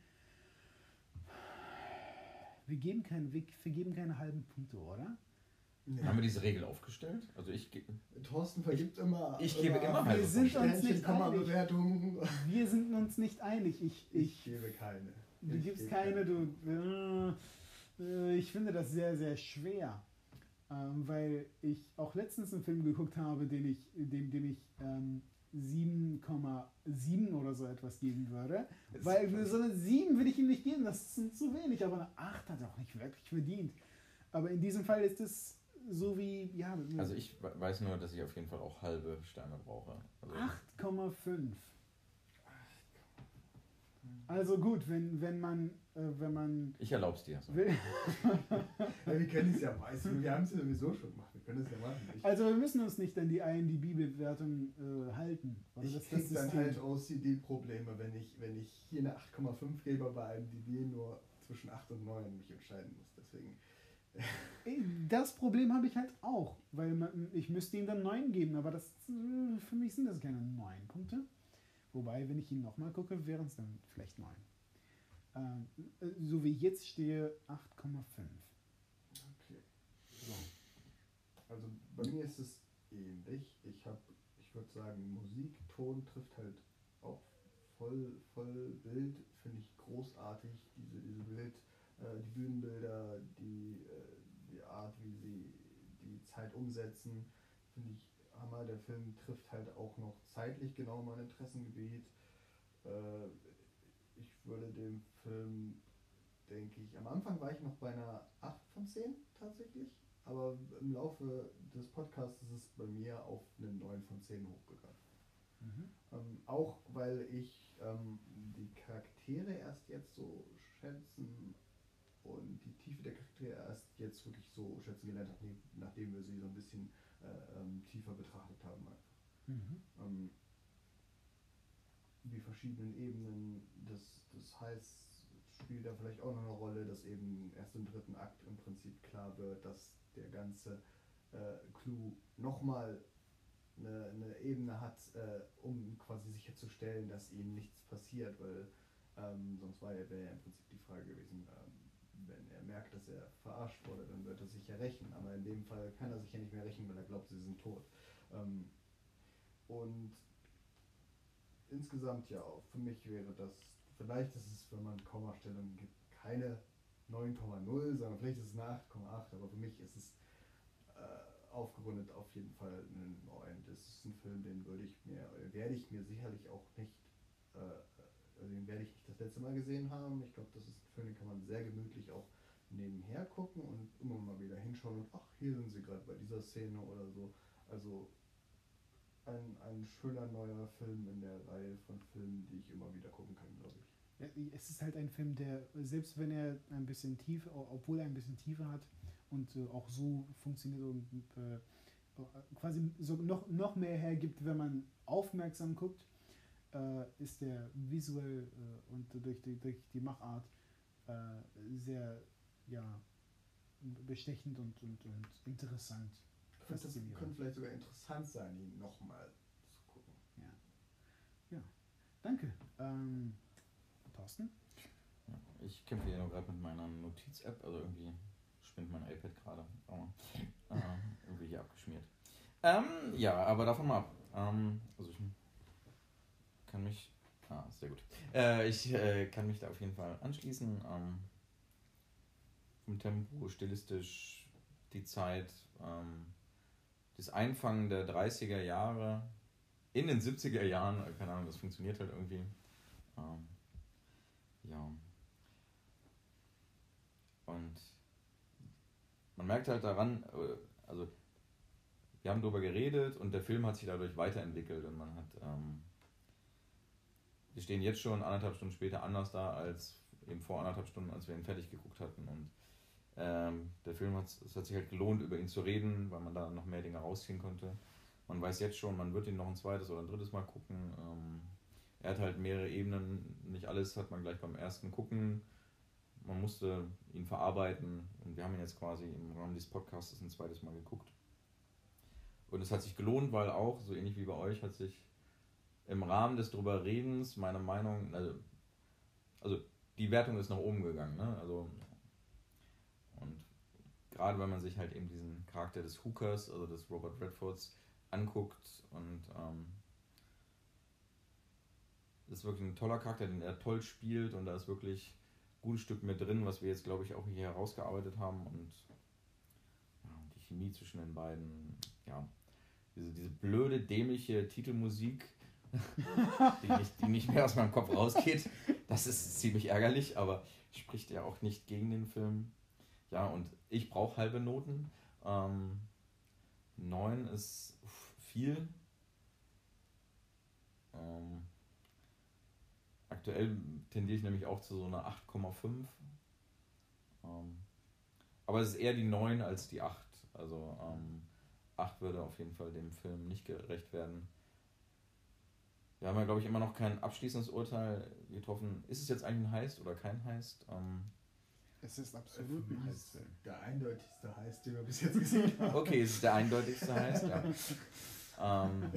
Wir geben, keinen, wir geben keine halben Punkte, oder?
Nee. Haben wir diese Regel aufgestellt? Also ich
Thorsten vergibt immer.
Ich gebe immer
Wir sind uns nicht einig. Wir sind uns nicht einig. Ich, ich,
ich gebe keine.
Du ich gibst keine, keine, du. Äh, ich finde das sehr, sehr schwer. Ähm, weil ich auch letztens einen Film geguckt habe, den ich, dem, dem ich ähm, 7,7 oder so etwas geben würde. Das weil so eine 7 würde ich ihm nicht geben, das sind zu wenig, aber eine 8 hat er auch nicht wirklich verdient. Aber in diesem Fall ist es so wie, ja.
Also ich weiß nur, dass ich auf jeden Fall auch halbe Sterne brauche.
Also 8,5. Also gut, wenn, wenn man, äh, wenn man.
Ich erlaub's dir.
So. ja, wir können es ja meistens. Wir haben es ja sowieso schon gemacht. Wir können es ja machen.
Ich also wir müssen uns nicht an die IMDb-Bewertung äh, halten.
Ich krieg dann halt OCD-Probleme, wenn ich, wenn ich hier eine 8,5 gebe, bei IMDb nur zwischen 8 und 9 mich entscheiden muss. Deswegen.
Das Problem habe ich halt auch, weil man, ich müsste ihm dann 9 geben, aber das für mich sind das keine 9 Punkte. Wobei, wenn ich ihn nochmal gucke, wären es dann vielleicht 9. Ähm, äh, so wie ich jetzt stehe, 8,5.
Okay. So. Also bei mir ist es ähnlich. Ich habe, ich würde sagen, Musik, Ton trifft halt auch voll, voll Bild, finde ich großartig. Diese, diese Bild, äh, die Bühnenbilder, die, äh, die Art, wie sie die Zeit umsetzen, finde ich Hammer. Der Film trifft halt auch noch zeitlich genau mein Interessengebiet. Äh, ich würde dem Film, denke ich, am Anfang war ich noch bei einer 8 von 10 tatsächlich, aber im Laufe des Podcasts ist es bei mir auf eine 9 von 10 hochgegangen. Mhm. Ähm, auch weil ich ähm, die Charaktere erst jetzt so schätzen und die Tiefe der Charaktere erst jetzt wirklich so schätzen gelernt habe, nachdem wir sie so ein bisschen äh, ähm, tiefer betrachtet haben. Mhm. Ähm, die verschiedenen Ebenen, das, das heißt, spielt da vielleicht auch noch eine Rolle, dass eben erst im dritten Akt im Prinzip klar wird, dass der ganze äh, Clou nochmal eine, eine Ebene hat, äh, um quasi sicherzustellen, dass ihm nichts passiert, weil ähm, sonst wäre ja im Prinzip die Frage gewesen, ähm, wenn er merkt, dass er verarscht wurde, dann wird er sich ja rächen. Aber in dem Fall kann er sich ja nicht mehr rächen, weil er glaubt, sie sind tot. Ähm, und insgesamt ja, für mich wäre das, vielleicht ist es, wenn man Kommastellungen gibt, keine 9,0, sondern vielleicht ist es eine 8,8, aber für mich ist es äh, aufgerundet auf jeden Fall eine 9. Das ist ein Film, den würde ich mir, werde ich mir sicherlich auch nicht äh, also den werde ich nicht das letzte Mal gesehen haben. Ich glaube, das ist ein Film, den kann man sehr gemütlich auch nebenher gucken und immer mal wieder hinschauen und ach, hier sind sie gerade bei dieser Szene oder so. Also ein, ein schöner neuer Film in der Reihe von Filmen, die ich immer wieder gucken kann, glaube ich.
Es ist halt ein Film, der, selbst wenn er ein bisschen Tiefe, obwohl er ein bisschen Tiefe hat und äh, auch so funktioniert und äh, quasi so noch, noch mehr hergibt, wenn man aufmerksam guckt, äh, ist der visuell äh, und durch die, durch die Machart äh, sehr ja, bestechend und, und, und interessant.
Könnte, könnte vielleicht sogar interessant sein, ihn nochmal zu gucken.
Ja. Ja. Danke. Ähm, Thorsten?
Ich kämpfe hier nur gerade mit meiner Notiz-App, also irgendwie spinnt mein iPad gerade. Oh, äh, irgendwie hier abgeschmiert. Ähm, ja, aber davon mal ab. Ähm, also ich kann mich. Ah, sehr gut. Äh, ich äh, kann mich da auf jeden Fall anschließen. Ähm, vom Tempo, stilistisch die Zeit, ähm, das Einfangen der 30er Jahre in den 70er Jahren, äh, keine Ahnung, das funktioniert halt irgendwie. Ähm, ja. Und man merkt halt daran, äh, also wir haben darüber geredet und der Film hat sich dadurch weiterentwickelt und man hat, ähm, wir stehen jetzt schon anderthalb Stunden später anders da als eben vor anderthalb Stunden, als wir ihn fertig geguckt hatten und ähm, der Film hat, es hat sich halt gelohnt, über ihn zu reden, weil man da noch mehr Dinge rausziehen konnte. Man weiß jetzt schon, man wird ihn noch ein zweites oder ein drittes Mal gucken. Ähm, er hat halt mehrere Ebenen, nicht alles hat man gleich beim ersten gucken. Man musste ihn verarbeiten und wir haben ihn jetzt quasi im Rahmen dieses Podcasts ein zweites Mal geguckt. Und es hat sich gelohnt, weil auch, so ähnlich wie bei euch, hat sich im Rahmen des drüber Redens meine Meinung, also, also die Wertung ist nach oben gegangen. Ne? Also gerade wenn man sich halt eben diesen Charakter des Hookers, also des Robert Redfords, anguckt und ähm, ist wirklich ein toller Charakter, den er toll spielt und da ist wirklich ein gutes Stück mehr drin, was wir jetzt glaube ich auch hier herausgearbeitet haben und die Chemie zwischen den beiden, ja, diese, diese blöde, dämliche Titelmusik, die, nicht, die nicht mehr aus meinem Kopf rausgeht, das ist ziemlich ärgerlich, aber spricht ja auch nicht gegen den Film. Ja, und ich brauche halbe Noten. Ähm, 9 ist viel. Ähm, aktuell tendiere ich nämlich auch zu so einer 8,5. Ähm, aber es ist eher die 9 als die 8. Also ähm, 8 würde auf jeden Fall dem Film nicht gerecht werden. Wir haben ja, glaube ich, immer noch kein abschließendes Urteil getroffen. Ist es jetzt eigentlich ein Heist oder kein Heist? Ähm,
es ist absolut ein
Heiß. Der eindeutigste Heiß, den wir bis jetzt gesehen haben.
Okay, es ist der eindeutigste Heiß, ja. ähm,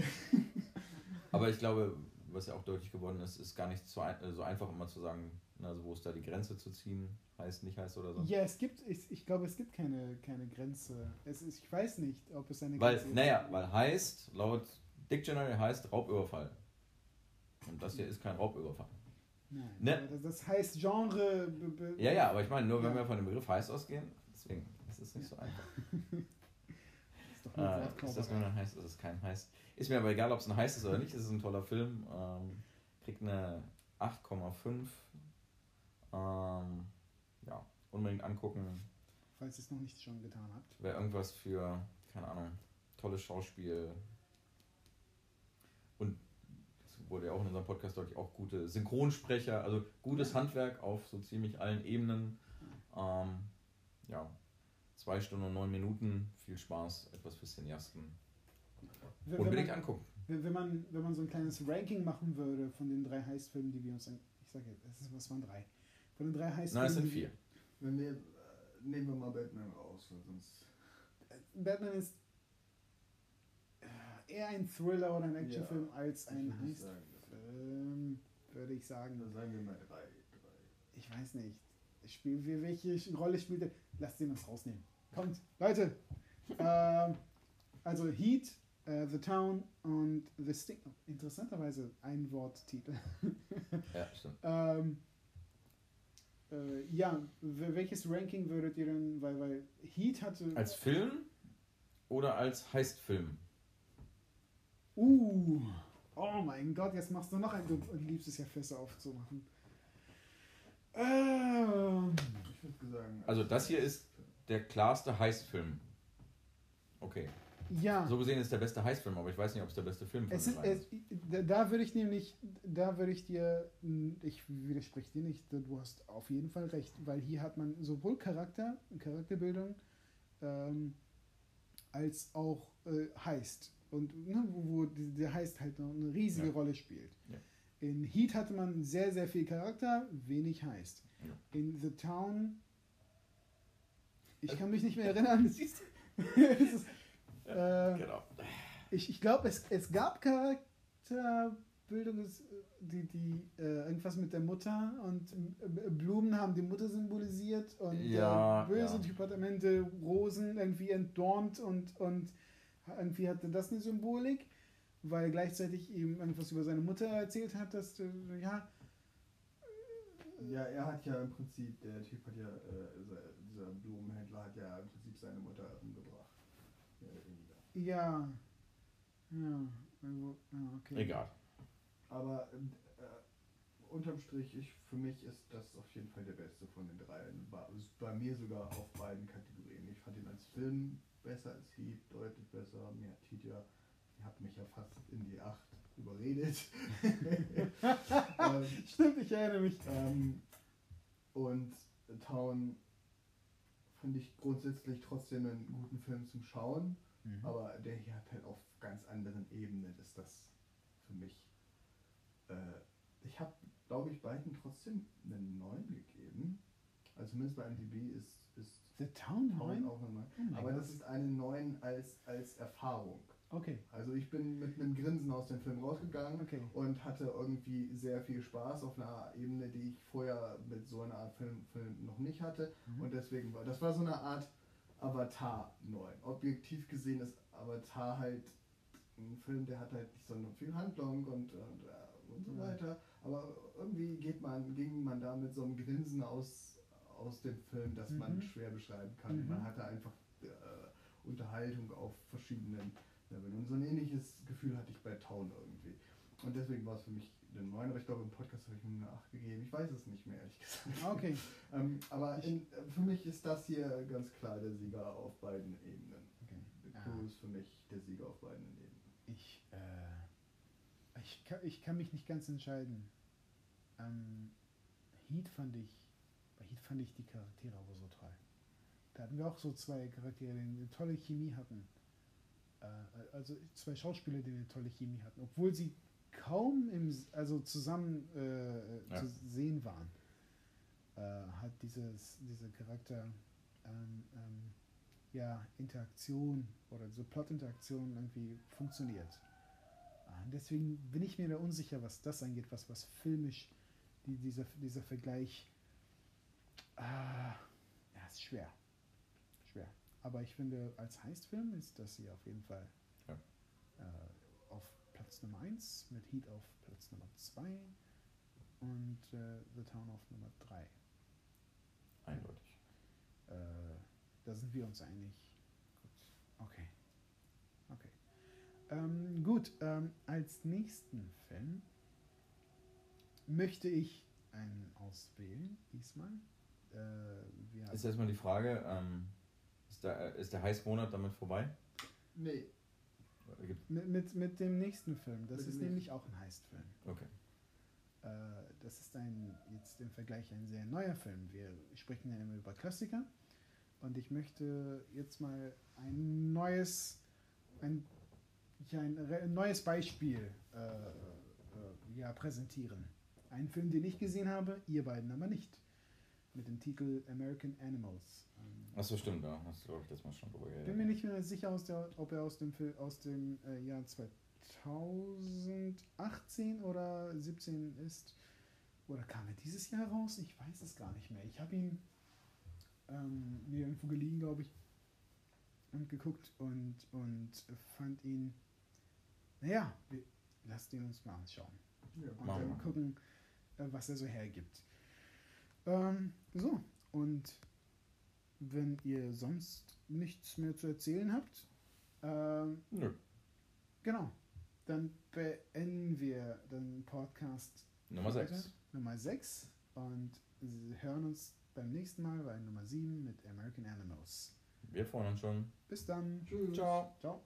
aber ich glaube, was ja auch deutlich geworden ist, ist gar nicht so, ein, so einfach immer zu sagen, also wo ist da die Grenze zu ziehen, heißt, nicht heißt oder so.
Ja, es gibt, ich, ich glaube, es gibt keine, keine Grenze. Es ist, ich weiß nicht, ob es eine
weil, Grenze gibt. Naja, weil heißt, laut Dictionary heißt Raubüberfall. Und das hier ist kein Raubüberfall.
Nein, ne? das heißt Genre.
Ja, ja, aber ich meine, nur wenn wir von dem Begriff heiß ausgehen, deswegen ist es nicht so einfach. ist, doch äh, ist das nur ein heiß, ist es kein heiß. Ist mir aber egal, ob es ein heiß ist oder nicht, es ist ein toller Film. Ähm, kriegt eine 8,5. Ähm, ja, unbedingt angucken.
Falls ihr es noch nicht schon getan habt.
Wer irgendwas für, keine Ahnung, tolles Schauspiel und wurde ja auch in unserem Podcast deutlich, auch gute Synchronsprecher, also gutes Handwerk auf so ziemlich allen Ebenen. Ähm, ja, zwei Stunden und neun Minuten, viel Spaß, etwas für Cineasten. Wenn, Unbedingt
man,
angucken.
Wenn man, wenn man so ein kleines Ranking machen würde von den drei Heißfilmen, die wir uns, ich sage, jetzt, was waren drei? Von den drei Heißfilmen.
Nein, es sind vier.
Wenn wir, äh, nehmen wir mal Batman raus, sonst.
Batman ist eher ein Thriller oder ein Actionfilm ja, als ein Heistfilm, würde ich sagen.
Dann sagen wir mal drei. drei.
Ich weiß nicht. Spiel, welche Rolle spielt er? Lasst ihn uns rausnehmen. Kommt, Leute. ähm, also Heat, uh, The Town und The Sting. Oh, interessanterweise ein Worttitel.
ja, stimmt.
ähm, äh, ja, welches Ranking würdet ihr denn, weil, weil Heat hatte.
Als Film oder als Heistfilm?
Uh, oh mein Gott, jetzt machst du noch ein. Du liebst es ja Fässer aufzumachen. Ähm.
Ich würde sagen. Also, das hier ist der klarste Heißfilm. Okay.
Ja.
So gesehen ist der beste Heißfilm, aber ich weiß nicht, ob es der beste Film
es ist. Es, da würde ich nämlich, da würde ich dir, ich widerspreche dir nicht, du hast auf jeden Fall recht, weil hier hat man sowohl Charakter, Charakterbildung, ähm, als auch äh, heißt und ne, wo, wo der heißt halt noch eine riesige ja. Rolle spielt. Ja. In Heat hatte man sehr, sehr viel Charakter, wenig heißt. Ja. In The Town, ich kann mich nicht mehr erinnern. ist, äh, genau. Ich, ich glaube, es, es gab Charakterbildung, die, die äh, irgendwas mit der Mutter und äh, Blumen haben die Mutter symbolisiert und
ja,
böse ja. Departemente, Rosen irgendwie entdornt und, und irgendwie hatte das eine Symbolik, weil gleichzeitig ihm irgendwas über seine Mutter erzählt hat, dass, äh, ja,
Ja, er hat ja im Prinzip, der Typ hat ja, äh, dieser Blumenhändler hat ja im Prinzip seine Mutter umgebracht. Ja,
Ja. Ja. Also, ja, okay.
Egal.
Aber äh, unterm Strich, ich, für mich ist das auf jeden Fall der beste von den dreien. War, ist bei mir sogar auf beiden Kategorien. Ich fand ihn als Film besser als Heat, deutlich besser. Mir hat Heat ja, ihr habt mich ja fast in die Acht überredet. ähm,
Stimmt, ich erinnere mich.
ähm, und Town finde ich grundsätzlich trotzdem einen guten Film zum Schauen.
Mhm.
Aber der hier hat halt auf ganz anderen Ebenen ist das für mich. Äh, ich habe, glaube ich, beiden trotzdem einen 9 gegeben. Also zumindest bei MDB ist, ist
The Town
Town
9?
auch eine 9.
Oh
Aber das ist eine 9 als, als Erfahrung.
Okay,
Also ich bin mit einem Grinsen aus dem Film rausgegangen
okay.
und hatte irgendwie sehr viel Spaß auf einer Ebene, die ich vorher mit so einer Art Film, Film noch nicht hatte.
Mhm.
Und deswegen war das war so eine Art Avatar 9. Objektiv gesehen ist Avatar halt ein Film, der hat halt nicht so viel Handlung und, und, äh, und so weiter. Aber irgendwie geht man, ging man da mit so einem Grinsen aus, aus dem Film, das man
Mhm.
schwer beschreiben kann.
Mhm.
Man hatte einfach äh, Unterhaltung auf verschiedenen Leveln. Und so ein ähnliches Gefühl hatte ich bei Town irgendwie. Und deswegen war es für mich eine 9, aber ich glaube im Podcast habe ich ihm eine 8 gegeben. Ich weiß es nicht mehr, ehrlich gesagt.
Okay.
Ähm, aber in, für mich ist das hier ganz klar der Sieger auf beiden Ebenen.
okay.
The. Crew ist für mich der Sieger auf beiden Ebenen.
Ich, äh, ich, kann, ich kann mich nicht ganz entscheiden. Ähm, Heat fand ich, bei Heat fand ich die Charaktere aber so toll. Da hatten wir auch so zwei Charaktere, die eine tolle Chemie hatten. Äh, also zwei Schauspieler, die eine tolle Chemie hatten, obwohl sie kaum im, also zusammen äh,
Ja.
zu sehen waren. Äh, hat dieses, dieser Charakter ähm, ähm, ja, Interaktion oder so Plot-Interaktion irgendwie funktioniert. Und Deswegen bin ich mir da unsicher, was das angeht, was, was filmisch die, dieser, dieser Vergleich. Ah, ja, ist schwer. Schwer. Aber ich finde, als Heistfilm ist das hier auf jeden Fall
Ja.
äh, auf Platz Nummer 1, mit Heat auf Platz Nummer 2 und äh, The Town auf Nummer 3.
Eindeutig.
Äh, da sind wir uns einig. Gut. Okay. Okay. Ähm, gut, ähm, als nächsten Film möchte ich einen auswählen, diesmal. Äh, wir
Ist erstmal die Frage, ähm, ist, der, ist der Heißmonat damit vorbei?
Nee,
mit, mit, mit dem nächsten Film. Das
Mit
ist nämlich auch ein Heistfilm.
Okay.
Äh, das ist ein, jetzt im Vergleich ein sehr neuer Film. Wir sprechen ja immer über Klassiker. Und ich möchte jetzt mal ein neues, ein, ja, ein neues Beispiel äh, äh, ja, präsentieren. Einen Film, den ich gesehen habe, ihr beiden aber nicht. Mit dem Titel American Animals. Ähm,
Achso, stimmt, da hast du, glaube ich, das mal schon drüber
bin mir
geredet.
nicht mehr sicher, aus der, ob er aus dem, aus dem äh, Jahr 2018 oder 17 ist. Oder kam er dieses Jahr raus? Ich weiß es gar nicht mehr. Ich habe ihn ähm, mir irgendwo geliehen, glaube ich, und geguckt und, und fand ihn. Naja, wir, lasst ihn uns mal anschauen.
ja.
Und dann gucken, äh, was er so hergibt. Ähm, so, und wenn ihr sonst nichts mehr zu erzählen habt, ähm,
Nö.
genau, dann beenden wir den Podcast
Nummer
für
6.
heute, Nummer 6 und hören uns beim nächsten Mal bei Nummer 7 mit American Animals.
Wir freuen uns schon.
Bis dann.
Tschüss.
Ciao.
Ciao.